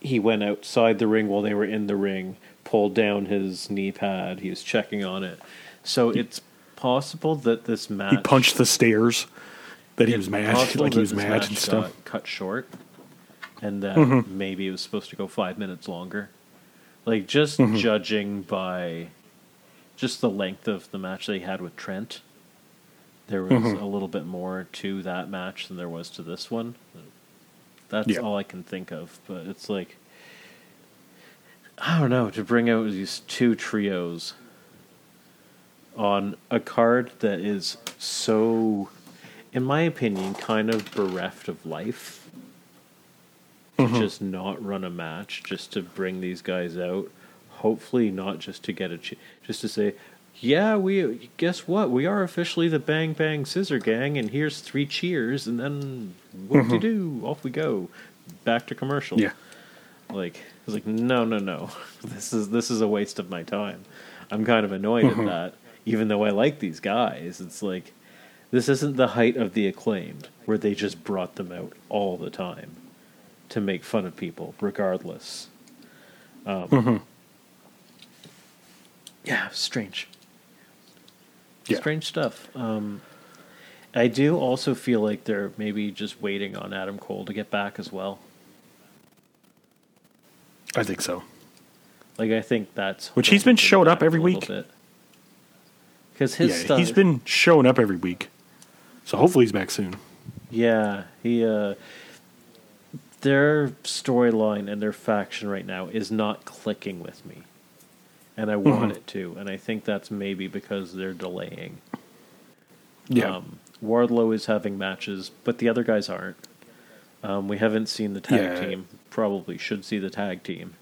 he went outside the ring while they were in the ring, pulled down his knee pad. He was checking on it. So it's possible that this match He punched the stairs. That he was mad, like he was mad and stuff. cut short, and that Mm-hmm. maybe it was supposed to go five minutes longer. Like just Mm-hmm. judging by just the length of the match they had with Trent, there was Mm-hmm. a little bit more to that match than there was to this one. That's Yeah. all I can think of. But it's like I don't know to bring out these two trios on a card that is so, in my opinion, kind of bereft of life. To mm-hmm. just not run a match, just to bring these guys out. Hopefully, not just to get a, ch- just to say, yeah, we guess what? We are officially the Bang Bang Scissor Gang, and here's three cheers, and then whoop de mm-hmm. do off we go, back to commercial. Yeah. Like I was like, no, no, no. (laughs) This is this is a waste of my time. I'm kind of annoyed at (laughs) that, even though I like these guys. It's like this isn't the height of the acclaimed, where they just brought them out all the time to make fun of people, regardless. Um, Yeah, strange. Yeah. Strange stuff. Um, I do also feel like they're maybe just waiting on Adam Cole to get back as well. I think so. Like I think that's Which he's been showing up every week. Because his yeah, stuff, he's been showing up every week. So hopefully he's back soon. yeah, he uh, their storyline and their faction right now is not clicking with me, and I want Mhm. it to, and I think that's maybe because they're delaying. Yeah. Um, Wardlow is having matches, but the other guys aren't. Um, we haven't seen the tag Yeah. team. Probably should see the tag team.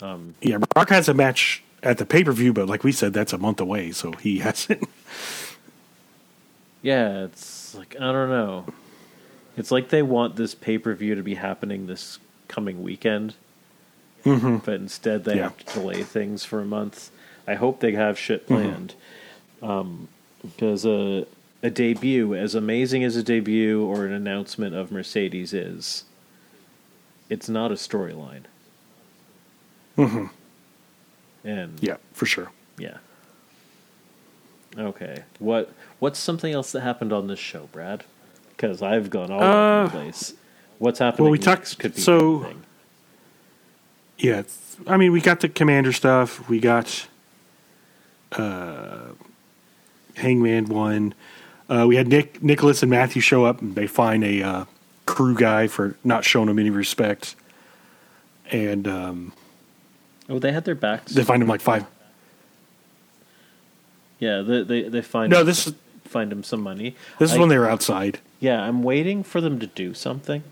Um, yeah, Brock has a match at the pay per view, but like we said, that's a month away, so he (laughs) hasn't. Yeah, it's like I don't know. It's like they want this pay per view to be happening this coming weekend, but instead they Mm-hmm. Yeah. have to delay things for a month. I hope they have shit Mm-hmm. planned, because a a debut, as amazing as a debut or an announcement of Mercedes is, it's not a storyline. Mm-hmm. And Yeah, for sure. yeah. Okay. What what's something else that happened on this show, Brad? Because I've gone all over Uh, the place. What's happening? well, we talked- Could be so- anything. Yeah, I mean, we got the Komander stuff. We got uh, Hangman one. Uh, we had Nick, Nicholas, and Matthew show up, and they find a uh, crew guy for not showing him any respect, and um, Oh, they had their backs. they find him like five. yeah, they they, they find No, this find him some money. this is I- when they were outside. Yeah, I'm waiting for them to do something.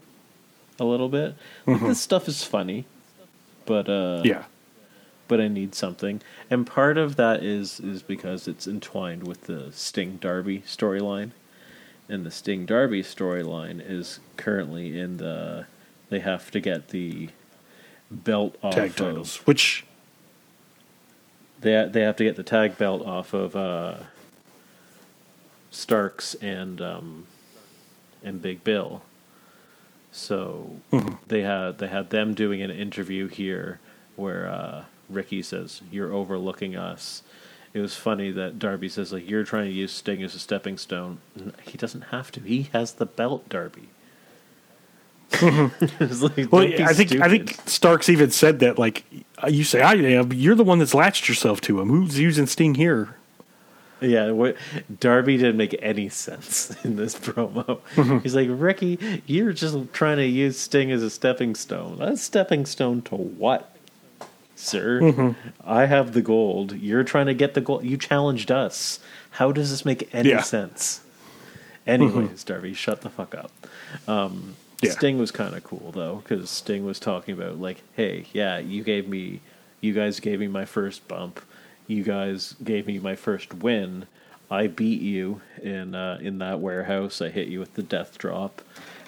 A little bit. Like, This stuff is funny, but uh, Mm-hmm. Yeah, but I need something. And part of that is is because it's entwined with the Sting Darby storyline. And the Sting Darby storyline is currently in the they have to get the belt off tag of titles, which they they have to get the tag belt off of uh, Starks and um, and Big Bill. So they had they had them doing an interview here where uh, Ricky says, "You're overlooking us." It was funny that Darby says, "Like you're trying to use Sting as a stepping stone." He doesn't have to. He has the belt, Darby. (laughs) Like, well, I think I think. Starks even said that. Like you say, I am. You're the one that's latched yourself to him. Who's using Sting here? Yeah, what, Darby didn't make any sense (laughs) in this promo. Mm-hmm. (laughs) He's like, Ricky, you're just trying to use Sting as a stepping stone. A stepping stone to what, sir? Mm-hmm. I have the gold. You're trying to get the gold. You challenged us. How does this make any Yeah. Mm-hmm. sense? Anyways, Darby, shut the fuck up. Um, Yeah. Sting was kind of cool though, because Sting was talking about like, hey, yeah, you gave me, you guys gave me my first bump, you guys gave me my first win. I beat you in uh, in that warehouse. I hit you with the death drop,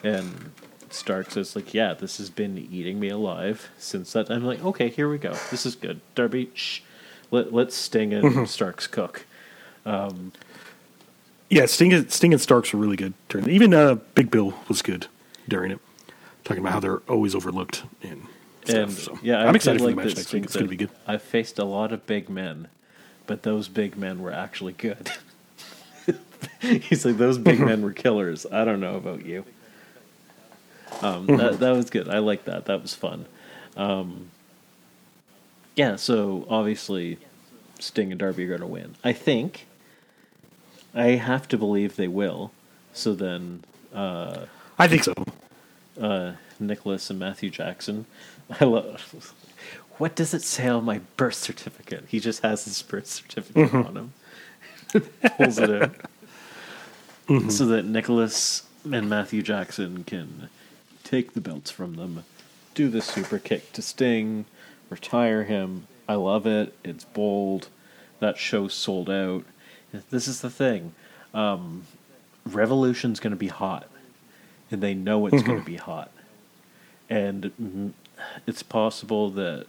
and Stark says like, yeah, this has been eating me alive since that. I'm like, okay, here we go. This is good. Darby, shh. Let let Sting and (laughs) Starks cook. Yeah, Sting, and- Sting and Starks were really good. During even uh, Big Bill was good during it, talking about how they're always overlooked. And And. So yeah, I I'm excited for the match next week. It's going to be good. I've faced a lot of big men, but those big men were actually good. (laughs) He's like, those big (laughs) men were killers. I don't know about you. Um, that, that was good. I like that. That was fun. Um, yeah, so obviously, Sting and Darby are going to win. I think. I have to believe they will. So then, uh, I think so. uh, Nicholas and Matthew Jackson. (laughs) I love. What does it say on my birth certificate? He just has his birth certificate on him. (laughs) Pulls it out. So that Nicholas and Matthew Jackson can take the belts from them, do the super kick to Sting, retire him. I love it. It's bold. That show sold out. This is the thing. Um, Revolution's going to be hot, and they know it's going to be hot. And it's possible that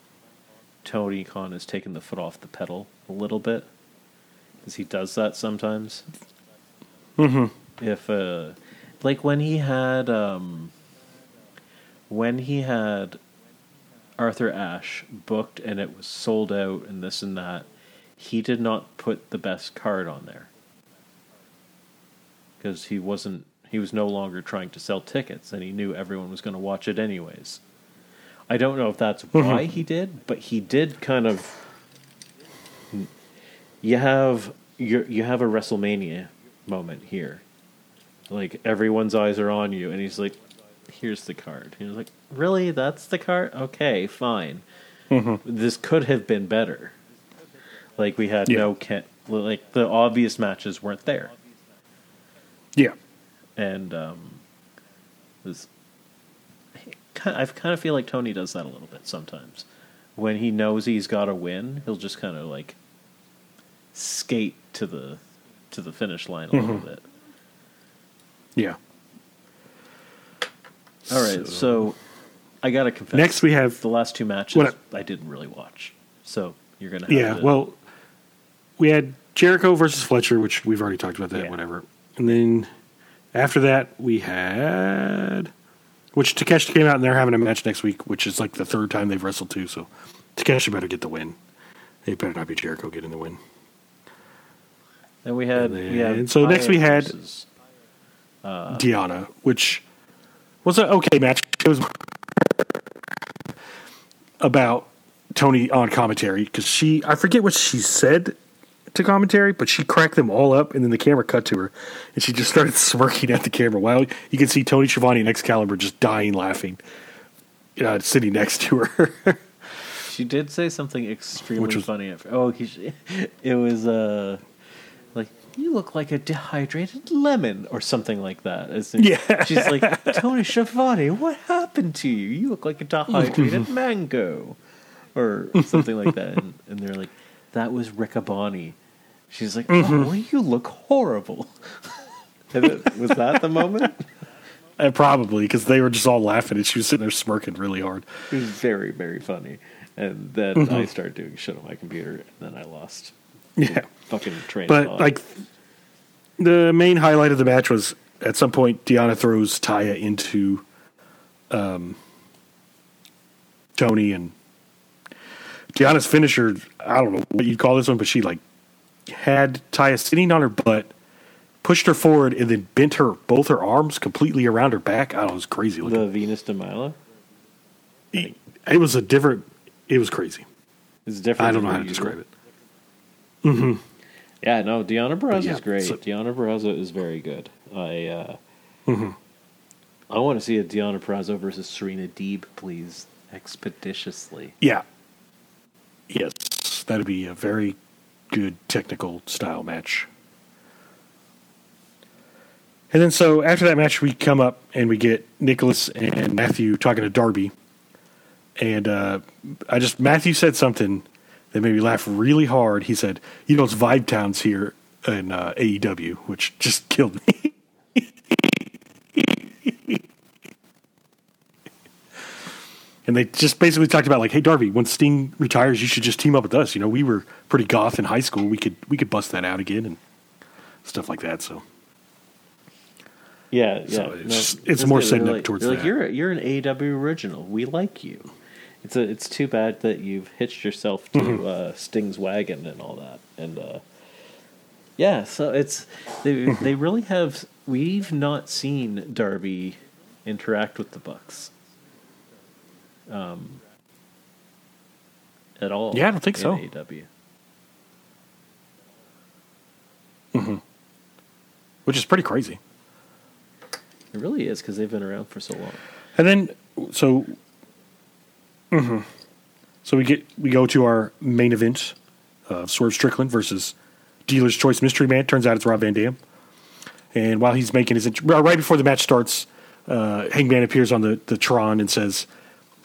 Tony Khan has taken the foot off the pedal a little bit, because he does that sometimes. Mm-hmm. If uh, like when he had um, when he had Arthur Ashe booked and it was sold out and this and that, he did not put the best card on there because he wasn't he was no longer trying to sell tickets and he knew everyone was going to watch it anyways. I don't know if that's mm-hmm. why he did, but he did kind of. You have you you have a WrestleMania moment here, like everyone's eyes are on you, and he's like, "Here's the card." He's like, "Really? That's the card? Okay, fine." This could have been better. Like we had Yeah. no Ken, like the obvious matches weren't there Yeah. and um, was I kind of feel like Tony does that a little bit sometimes. When he knows he's got to win, he'll just kind of like skate to the to the finish line a little bit. Yeah. All right, so, I gotta confess. Next we have the last two matches What- I didn't really watch, so you're gonna have Yeah, to- well, we had Jericho versus Fletcher, which we've already talked about that, Yeah. whatever. And then after that, we had, which Takeshi came out and they're having a match next week, which is like the third time they've wrestled too. So Takeshi better get the win. It better not be Jericho getting the win. and we had and then- we had so next we had- versus- uh, Deonna, which was an okay match. It was about Tony on commentary because she, I forget what she said to commentary, but she cracked them all up, and then the camera cut to her, and she just started (laughs) smirking at the camera while you can see Tony Schiavone and Excalibur just dying laughing, uh, sitting next to her. (laughs) She did say something extremely Which was- funny. At, oh, he, (laughs) it was uh, you look like a dehydrated lemon or something like that. Yeah. she's like Tony Schiavone. What happened to you? You look like a dehydrated (laughs) mango, or something like that. And, and they're like, that was Riccaboni. She's like, mm-hmm. oh, you look horrible. (laughs) It- was that the moment? and probably because they were just all laughing, and she was sitting there smirking really hard. It was very, very funny. And then mm-hmm. I started doing shit on my computer, and then I lost Yeah. fucking train. But like the main highlight of the match was at some point Deonna throws Taya into um, Tony and Deonna's finisher. I don't know what you'd call this one, but she like had Taya sitting on her butt, pushed her forward, and then bent her both her arms completely around her back. I don't know, it was crazy looking. the Venus de Milo it, it was a different. It was crazy. is different. I don't know how to describe it. Yeah, no, Deonna Purrazzo yeah, is great. so- Deonna Purrazzo is very good. I uh, Mm-hmm. I want to see a Deonna Purrazzo versus Serena Deeb, please, expeditiously. Yeah. Yes, that'd be a very good technical style match. And then so after that match, we come up and we get Nicholas and Matthew talking to Darby. And uh, I just, Matthew said something that made me laugh really hard. He said, You know, it's Vibe Towns here in uh, AEW, which just killed me. And they just basically talked about like, hey Darby, when Sting retires, you should just team up with us. You know, we were pretty goth in high school. We could we could bust that out again and stuff like that. So Yeah, yeah. So it's no, it's more setting They're up like, towards they're like, that. you're you're an AEW original. We like you. It's a, it's too bad that you've hitched yourself to Mm-hmm. uh, Sting's wagon and all that, and uh, yeah, so it's they Mm-hmm. they really have. We've not seen Darby interact with the Bucks, um, at all. Yeah, I don't think in so. AEW. which is pretty crazy. It really is because they've been around for so long. And then so mhm. so we get we go to our main event of Swerve Strickland versus Dealer's Choice Mystery Man. Turns out it's Rob Van Dam. And while he's making his int- right before the match starts, uh, Hangman appears on the, the Tron and says,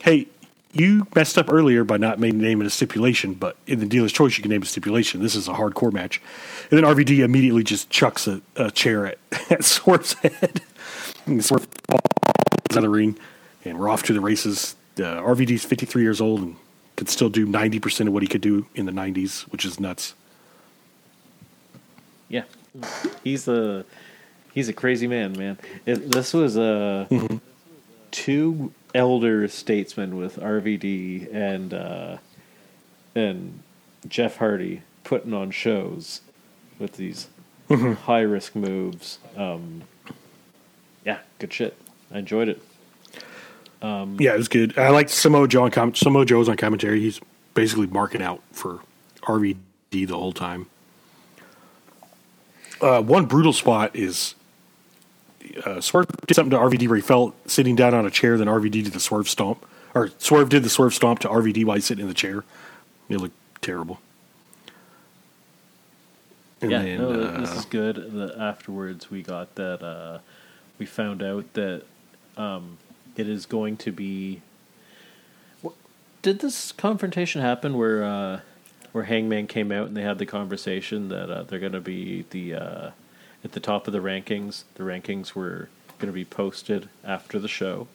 "Hey, you messed up earlier by not making naming a stipulation, but in the dealer's choice, you can name a stipulation. This is a hardcore match." And then RVD immediately just chucks a, a chair at, (laughs) at Swerve's head. and Swerve falls out of the ring, and we're off to the races. Uh, RVD's 53 years old and could still do 90% of what he could do in the 90s, which is nuts. Yeah, he's a he's a crazy man, man. It, this was uh, two elder statesmen with RVD and uh, and Jeff Hardy putting on shows with these high risk moves. Um, yeah, good shit. I enjoyed it. Yeah, it was good. I liked Samoa Joe on com- Samoa Joe's on commentary. He's basically marking out for RVD the whole time. Uh, one brutal spot is uh, Swerve did something to RVD where he fell sitting down on a chair. Then RVD did the Swerve stomp, or Swerve did the Swerve stomp to RVD while he's sitting in the chair. It looked terrible. And yeah, then, no, uh, this is good. The, afterwards, we got that. Uh, we found out that um, it is going to be. Did this confrontation happen where uh, where Hangman came out and they had the conversation that uh, they're going to be the uh, at the top of the rankings? The rankings were going to be posted after the show,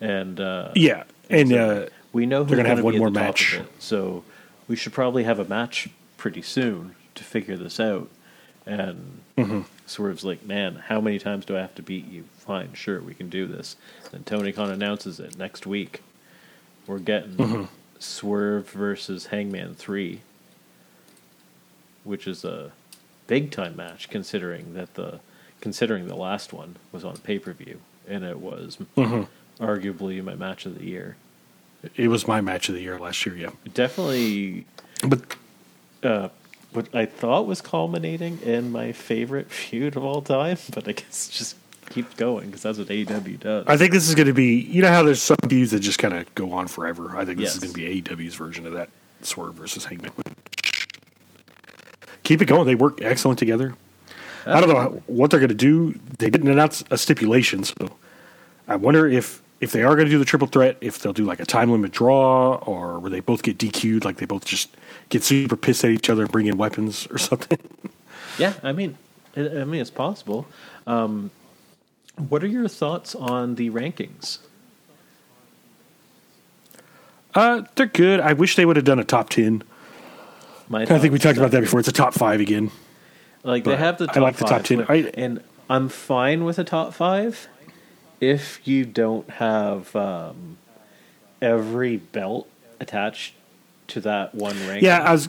and uh, yeah, and so uh, we know they're gonna have one more match. it. So we should probably have a match pretty soon to figure this out. And Mm-hmm. Swerve's like, man, how many times do I have to beat you? Fine, sure, we can do this. Then Tony Khan announces it next week. We're getting Mm-hmm. Swerve versus Hangman 3, which is a big time match considering that the considering the last one was on pay per view and it was Mm-hmm. arguably my match of the year. it was my match of the year last year. Yeah, Definitely but uh, what I thought was culminating in my favorite feud of all time, (laughs) but I guess just keep going because that's what AEW does. I think this is going to be. You know how there's some views that just kind of go on forever. I think this is going to be AEW's version of that Swerve versus Hangman. Keep it going. They work excellent together. I don't know what they're going to do. They didn't announce a stipulation, so I wonder if if they are going to do the triple threat, if they'll do like a time limit draw, or where they both get DQ'd, like they both just get super pissed at each other and bring in weapons or (laughs) something. Yeah, I mean, I I mean, it's possible. Um, what are your thoughts on the rankings? Uh, they're good. I wish they would have done a top ten. I think we talked about that before. It's a top five again. Like they But have the I top like the top 10. but- I- and I'm fine with a top five if you don't have um, every belt attached to that one ring. Yeah, I was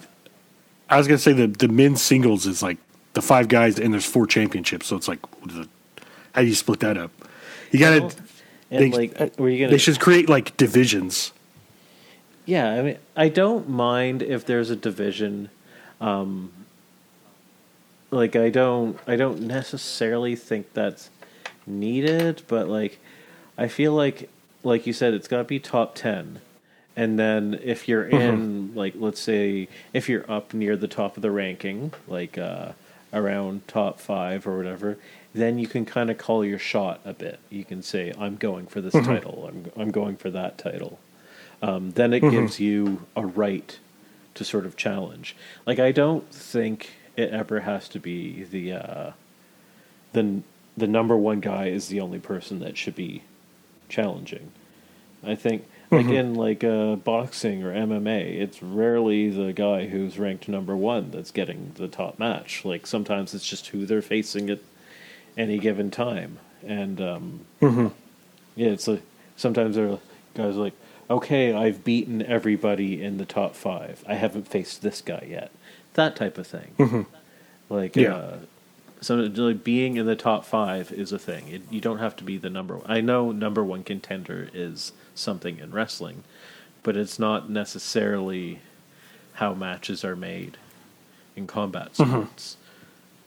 I was gonna say the the men's singles is like the five guys and there's four championships, so it's like how do you split that up? You gotta and they, like, were you gonna? they should create like divisions. Yeah, I mean, I don't mind if there's a division. Um, like I don't, I don't necessarily think that's needed, but like, I feel like, like you said, it's got to be top ten, and then if you're (laughs) in, like, let's say, if you're up near the top of the ranking, like uh, around top five or whatever, then you can kind of call your shot a bit. You can say, "I'm going for this title. I'm, I'm going for that title." um, then it gives you a right to sort of challenge. Like I don't think it ever has to be the uh, the the number one guy is the only person that should be challenging. I think like in like uh, boxing or MMA, it's rarely the guy who's ranked number one that's getting the top match. Like sometimes it's just who they're facing at any given time, and um, yeah, it's like sometimes there are guys like, okay, I've beaten everybody in the top five. I haven't faced this guy yet. That type of thing. Like, Yeah. uh, so like, being in the top five is a thing. It, you don't have to be the number. One. I know number one contender is something in wrestling, but it's not necessarily how matches are made in combat mm-hmm. sports.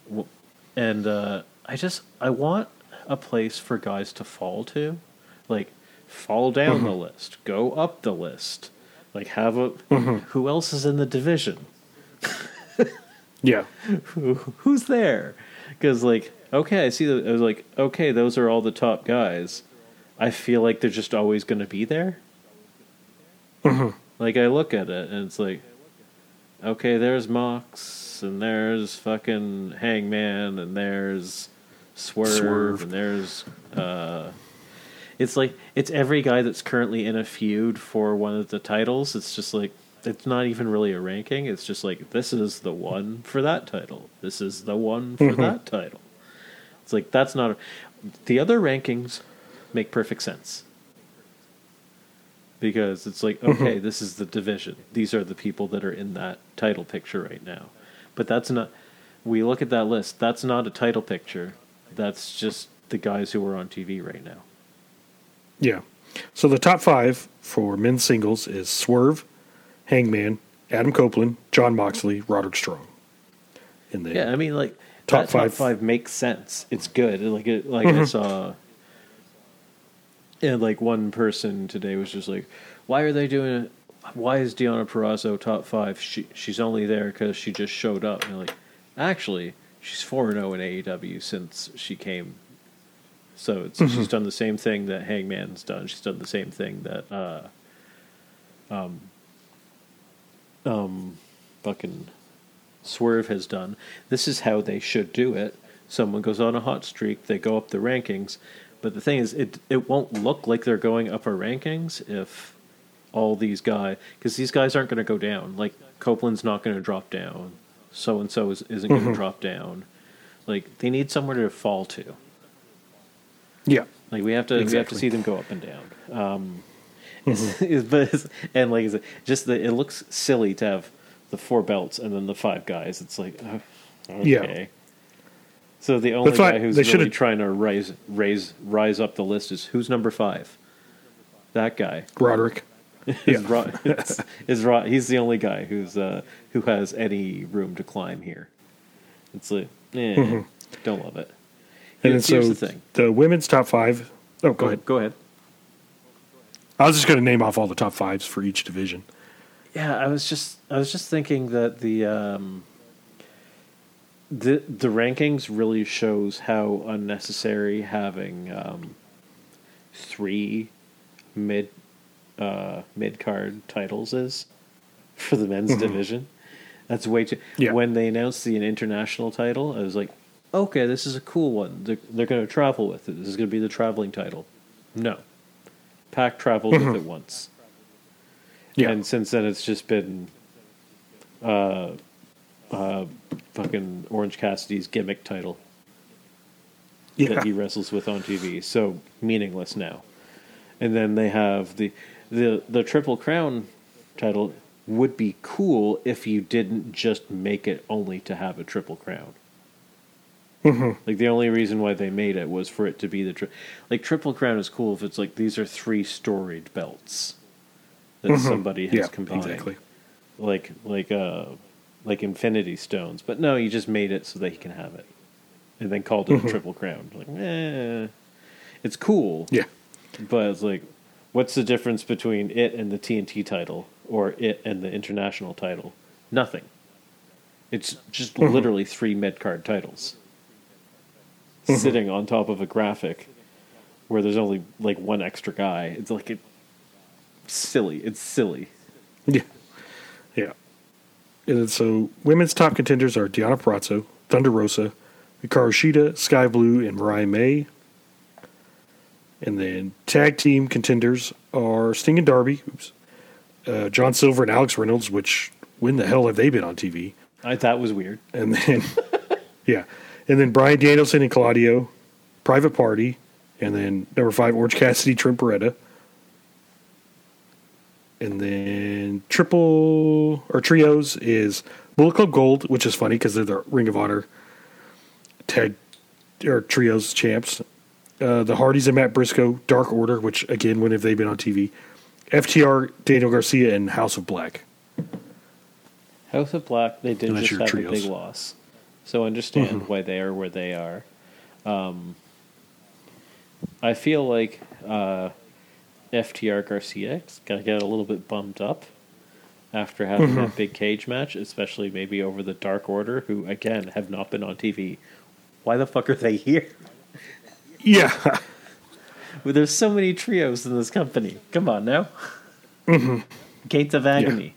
W And uh, I just I want a place for guys to fall to, like fall down mm-hmm. the list, go up the list, like have a mm-hmm. who else is in the division (laughs) Yeah. who, (laughs) who's there? Because like, okay, I see that. I was like, okay, those are all the top guys. I feel like they're just always going to be there. Like I look at it and it's like, okay, there's Mox and there's fucking Hangman and there's Swerve, Swerve. and there's uh, it's like it's every guy that's currently in a feud for one of the titles. It's just like it's not even really a ranking. It's just like this is the one for that title. This is the one for mm-hmm. that title. It's like that's not a, the other rankings make perfect sense because it's like mm-hmm. okay, this is the division. These are the people that are in that title picture right now. But that's not. We look at that list. That's not a title picture. That's just the guys who are on TV right now. Yeah. So the top five for men's singles is Swerve, Hangman, Adam Copeland, Jon Moxley, Roderick Strong. And then Yeah, I mean, like Top that top five. five makes sense. It's good. Like it, like I saw, and like one person today was just like, "Why are they doing it? Why is Deonna Purrazzo top five? She she's only there because she just showed up." And like, actually, she's four zero in AEW since she came. So it's, she's done the same thing that Hangman's done. She's done the same thing that uh, um, um, fucking Swerve has done. This is how they should do it. Someone goes on a hot streak, they go up the rankings. But the thing is, it it won't look like they're going up our rankings if all these guys, because these guys aren't going to go down. Like Copeland's not going to drop down. So and so isn't going to drop down. Like they need somewhere to fall to. yeah. Like we have to we have to see them go up and down. Um, but it's- and like it's just the, it looks silly to have the four belts and then the five guys. It's like uh, okay. Yeah. So the only guy who's really should've- trying to raise raise rise up the list is who's number five. That guy Roderick. (laughs) is, (laughs) is, is he's the only guy who's uh, who has any room to climb here. It's like, eh, don't love it. And Here's, so here's the thing. the women's top five. Oh, go ahead. Go ahead. I was just going to name off all the top fives for each division. Yeah, I was just I was just thinking that the um, the the rankings really shows how unnecessary having um, three mid uh, mid card titles is for the men's division. That's way too. Yeah. When they announced the international title, I was like, okay, this is a cool one. They're, they're going to travel with it. This is going to be the traveling title. No, Pac traveled with it once. Yeah. And since then, it's just been, uh, uh, fucking Orange Cassidy's gimmick title yeah. that he wrestles with on TV. So meaningless now. And then they have the the the Triple Crown title would be cool if you didn't just make it only to have a Triple Crown. Like the only reason why they made it was for it to be the tri- like Triple Crown is cool if it's like these are three storied belts that somebody has yeah, combined exactly. like like uh like infinity stones but no you just made it so that he can have it and then called it Mm-hmm. a triple crown like eh. it's cool Yeah. but it's like what's the difference between it and the tnt title or it and the international title nothing it's just Mm-hmm. literally three mid-card titles Mm-hmm. (laughs) sitting on top of a graphic where there's only like one extra guy it's like it silly it's silly Yeah. Yeah. And then so women's top contenders are Deonna Purrazzo, Thunder Rosa, Hikaru Shida, Skye Blue, and Mariah May. And then tag team contenders are Sting and Darby, oops, uh, John Silver and Alex Reynolds, which when the hell have they been on TV? i thought was weird And then, (laughs) yeah. And then Bryan Danielson and Claudio, Private Party. And then number five, Orange Cassidy, Trent Beretta. And then triple or trios is Bullet Club Gold, which is funny because they're the Ring of Honor tag or trios champs. Uh, the Hardys and Matt Briscoe, Dark Order, which again, when have they been on TV? FTR, Daniel Garcia, and House of Black. House of Black, they did just have a big loss, so understand Mhm. why they are where they are. Um, I feel like uh, FTR Garcia got to get a little bit bummed up after having Mm-hmm. that big cage match, especially maybe over the Dark Order, who again have not been on TV. Why the fuck are they here? Yeah, (laughs) Well, there's so many trios in this company. Come on now. Mm-hmm. Gates of Agony.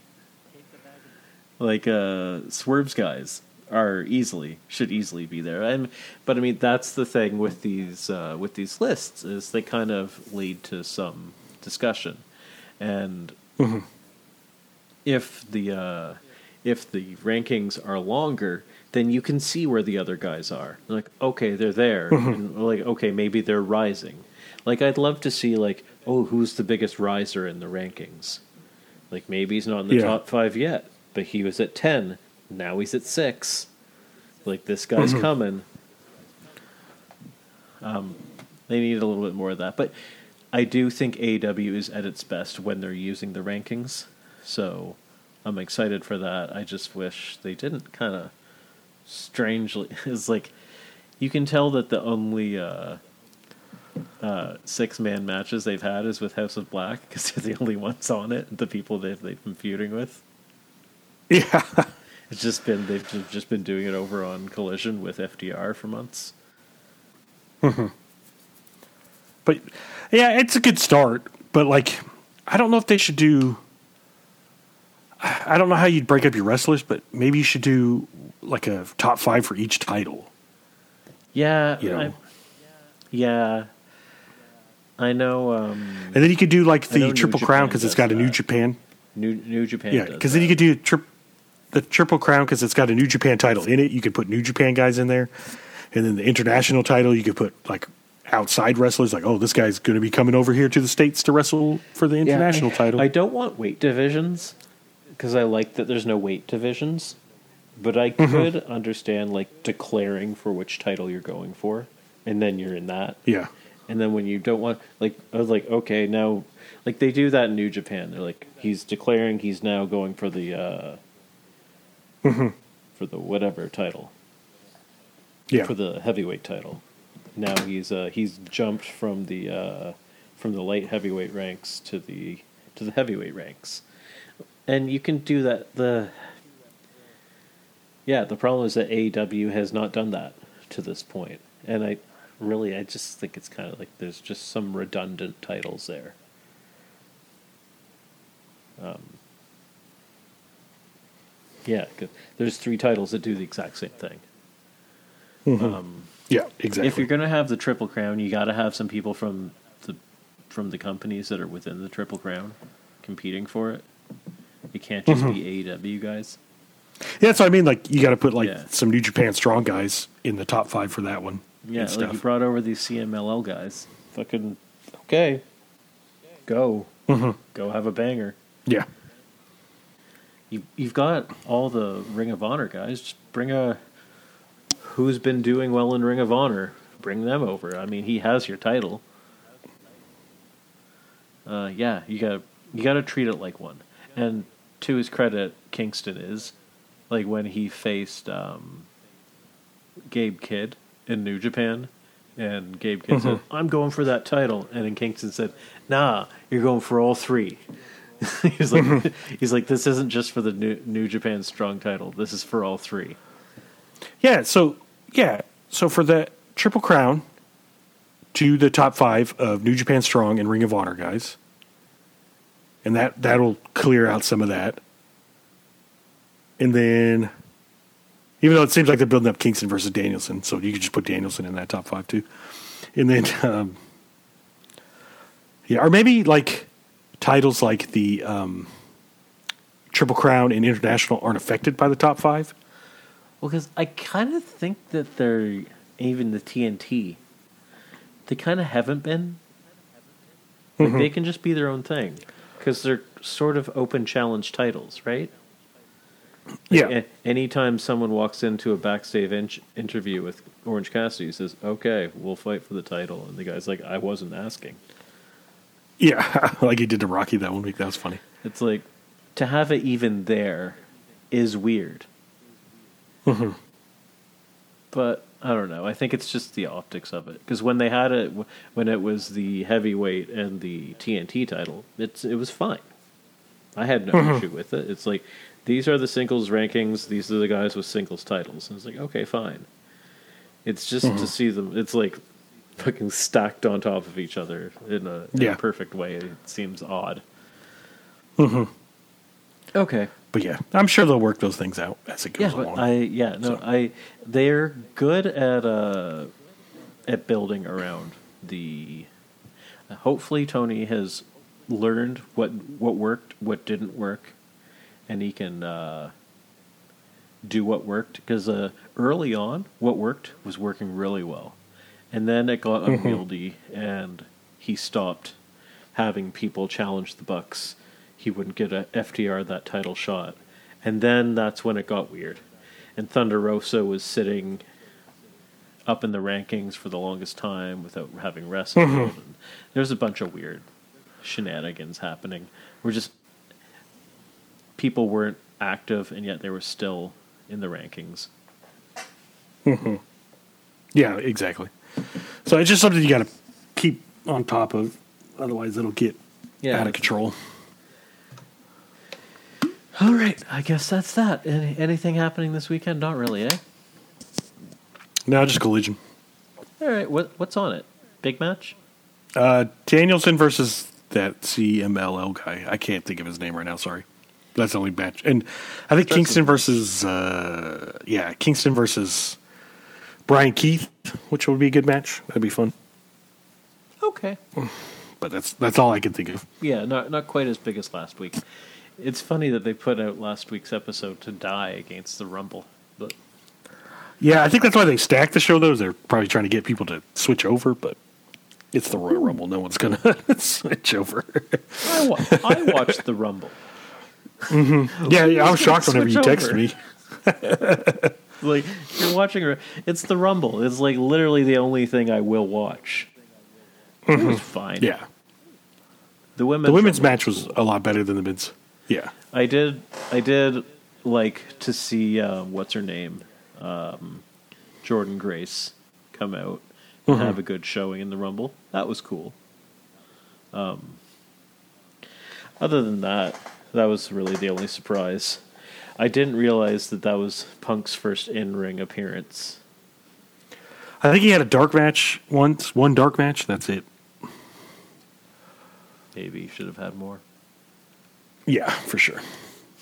Like uh Swerve's guys are easily should easily be there. And but I mean that's the thing with these uh with these lists is they kind of lead to some discussion. And if the uh if the rankings are longer, then you can see where the other guys are. Like, okay, they're there. And like, okay, maybe they're rising. Like, I'd love to see, like, oh, who's the biggest riser in the rankings? Like, maybe he's not in the Yeah. top five yet, but he was at 10. Now he's at 6. Like, this guy's (clears throat) coming. Um, they need a little bit more of that. But I do think AEW is at its best when they're using the rankings. So I'm excited for that. I just wish they didn't kind of strangely. (laughs) It's like you can tell that the only uh, uh, six man matches they've had is with House of Black because they're the only ones on it. The people they've they've been feuding with. (laughs) yeah. It's just been they've just been doing it over on Collision with FTR for months. But yeah, it's a good start. But like, I don't know if they should do. I I don't know how you'd break up your wrestlers, but maybe you should do like a top five for each title. Yeah, You know. I, yeah. I know. Um, And then you could do like the Triple Crown because it's got a New that. Japan. New New Japan. Yeah, because then you could do tri- the Triple Crown because it's got a New Japan title in it. You could put New Japan guys in there, and then the international title you could put like outside wrestlers. Like, oh, this guy's going to be coming over here to the states to wrestle for the Yeah, international I, title. I don't want weight divisions because I like that there's no weight divisions, but I Mm-hmm. could understand like declaring for which title you're going for, and then you're in that. yeah, And then when you don't want, like, I was like, okay, now, like they do that in New Japan. They're like, he's declaring he's now going for the, uh, Mm-hmm. for the whatever title, yeah, for the heavyweight title. Now he's uh, he's jumped from the uh, from the light heavyweight ranks to the to the heavyweight ranks, and you can do that. The yeah, the problem is that AEW has not done that to this point, and I really I just think it's kind of like there's just some redundant titles there. Um, yeah, 'cause there's three titles that do the exact same thing. Um, yeah, exactly. if you're going to have the triple crown, you got to have some people from the from the companies that are within the triple crown competing for it. It can't just Mm-hmm. be AEW guys. yeah, that's what I mean. Like, you got to put like Yeah. some New Japan strong guys in the top five for that one. Yeah, and like you brought over these CMLL guys. Fucking okay, go Mm-hmm. go have a banger. yeah, You you've got all the Ring of Honor guys. Just bring a who's been doing well in Ring of Honor. Bring them over. I mean, he has your title. Uh, yeah, you got you got to treat it like one. And to his credit, Kingston is like when he faced um, Gabe Kidd in New Japan, and Gabe Kidd said, "I'm going for that title," and then Kingston said, "Nah, you're going for all three. (laughs) he's like, (laughs) (laughs) he's like, this isn't just for the New, New Japan Strong title. This is for all three. yeah. So yeah, so for the Triple Crown, to the top five of New Japan Strong and Ring of Honor guys, and that that'll clear out some of that. And then, even though it seems like they're building up Kingston versus Danielson, so you could just put Danielson in that top five too. And then, um, yeah, or maybe like titles like the um, Triple Crown and International aren't affected by the top five. Well, because I kind of think that they're even the TNT. They kind of haven't been. Like they can just be their own thing. because they're sort of open challenge titles, right? Yeah. A- anytime someone walks into a backstage in- interview with Orange Cassidy, he says, "Okay, we'll fight for the title," and the guy's like, "I wasn't asking." Yeah. (laughs) like he did to Rocky that one week. That was funny. It's like to have it even there is weird. Mm-hmm. But I don't know. I think it's just the optics of it because when they had it, when it was the heavyweight and the TNT title, it's it was fine. I had no mm-hmm. issue with it. It's like these are the singles rankings. These are the guys with singles titles. And it's like okay, fine. It's just to mm-hmm. see them. It's like fucking stacked on top of each other in a, in Yeah. a perfect way. It seems odd. Mm-hmm. Okay. But yeah, I'm sure they'll work those things out as it Yeah, goes but along. I yeah no So- I they're good at uh at building around the. Hopefully, Tony has learned what what worked, what didn't work, and he can uh, do what worked. Because uh, early on, what worked was working really well, and then it got mm-hmm. unwieldy, and he stopped having people challenge the Bucks. He wouldn't get a FTR that title shot, and then that's when it got weird. And Thunder Rosa was sitting up in the rankings for the longest time without having wrestled. Mm-hmm. And there's a bunch of weird shenanigans happening. We're just people weren't active, and yet they were still in the rankings. Mm-hmm. yeah, exactly. So it's just something you got to keep on top of. Otherwise, it'll get Yeah. out of control. All right, I guess that's that. Any, anything happening this weekend? Not really, eh? No, just collision. All right, what what's on it? Big match? Uh, Danielson versus that CMLL guy. I can't think of his name right now. Sorry. That's the only match. And I think Kingston versus, uh, yeah, Kingston versus Bryan Keith, which would be a good match. That'd be fun. Okay. But that's that's all I can think of. Yeah, not not quite as big as last week. It's funny that they put out last week's episode to die against the Rumble, but Yeah, I think that's why they stacked the show. Though they're probably trying to get people to switch over, but it's the Royal hmm. Rumble. No one's gonna (laughs) switch over. I, wa- I watched the Rumble. Mm-hmm. yeah, yeah, I was (laughs) shocked whenever you texted me. (laughs) (laughs) Like you're watching, a- it's the Rumble. It's like literally the only thing I will watch. It was fine. Mm-hmm. Yeah, the women's the women's Rumble match was a lot better than the men's. Yeah, I did. I did like to see uh, what's her name, um, Jordynne Grace, come out and have a good showing in the Rumble. That was cool. Um, other than that, that was really the only surprise. I didn't realize that that was Punk's first in-ring appearance. I think he had a dark match once. One dark match. That's it. Maybe he should have had more. Yeah, for sure.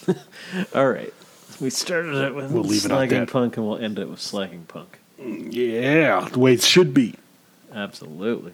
(laughs) All right, we started it with We'll leave it slagging. Punk, and we'll end it with slagging Punk. Mm, yeah, the way it should be. Absolutely.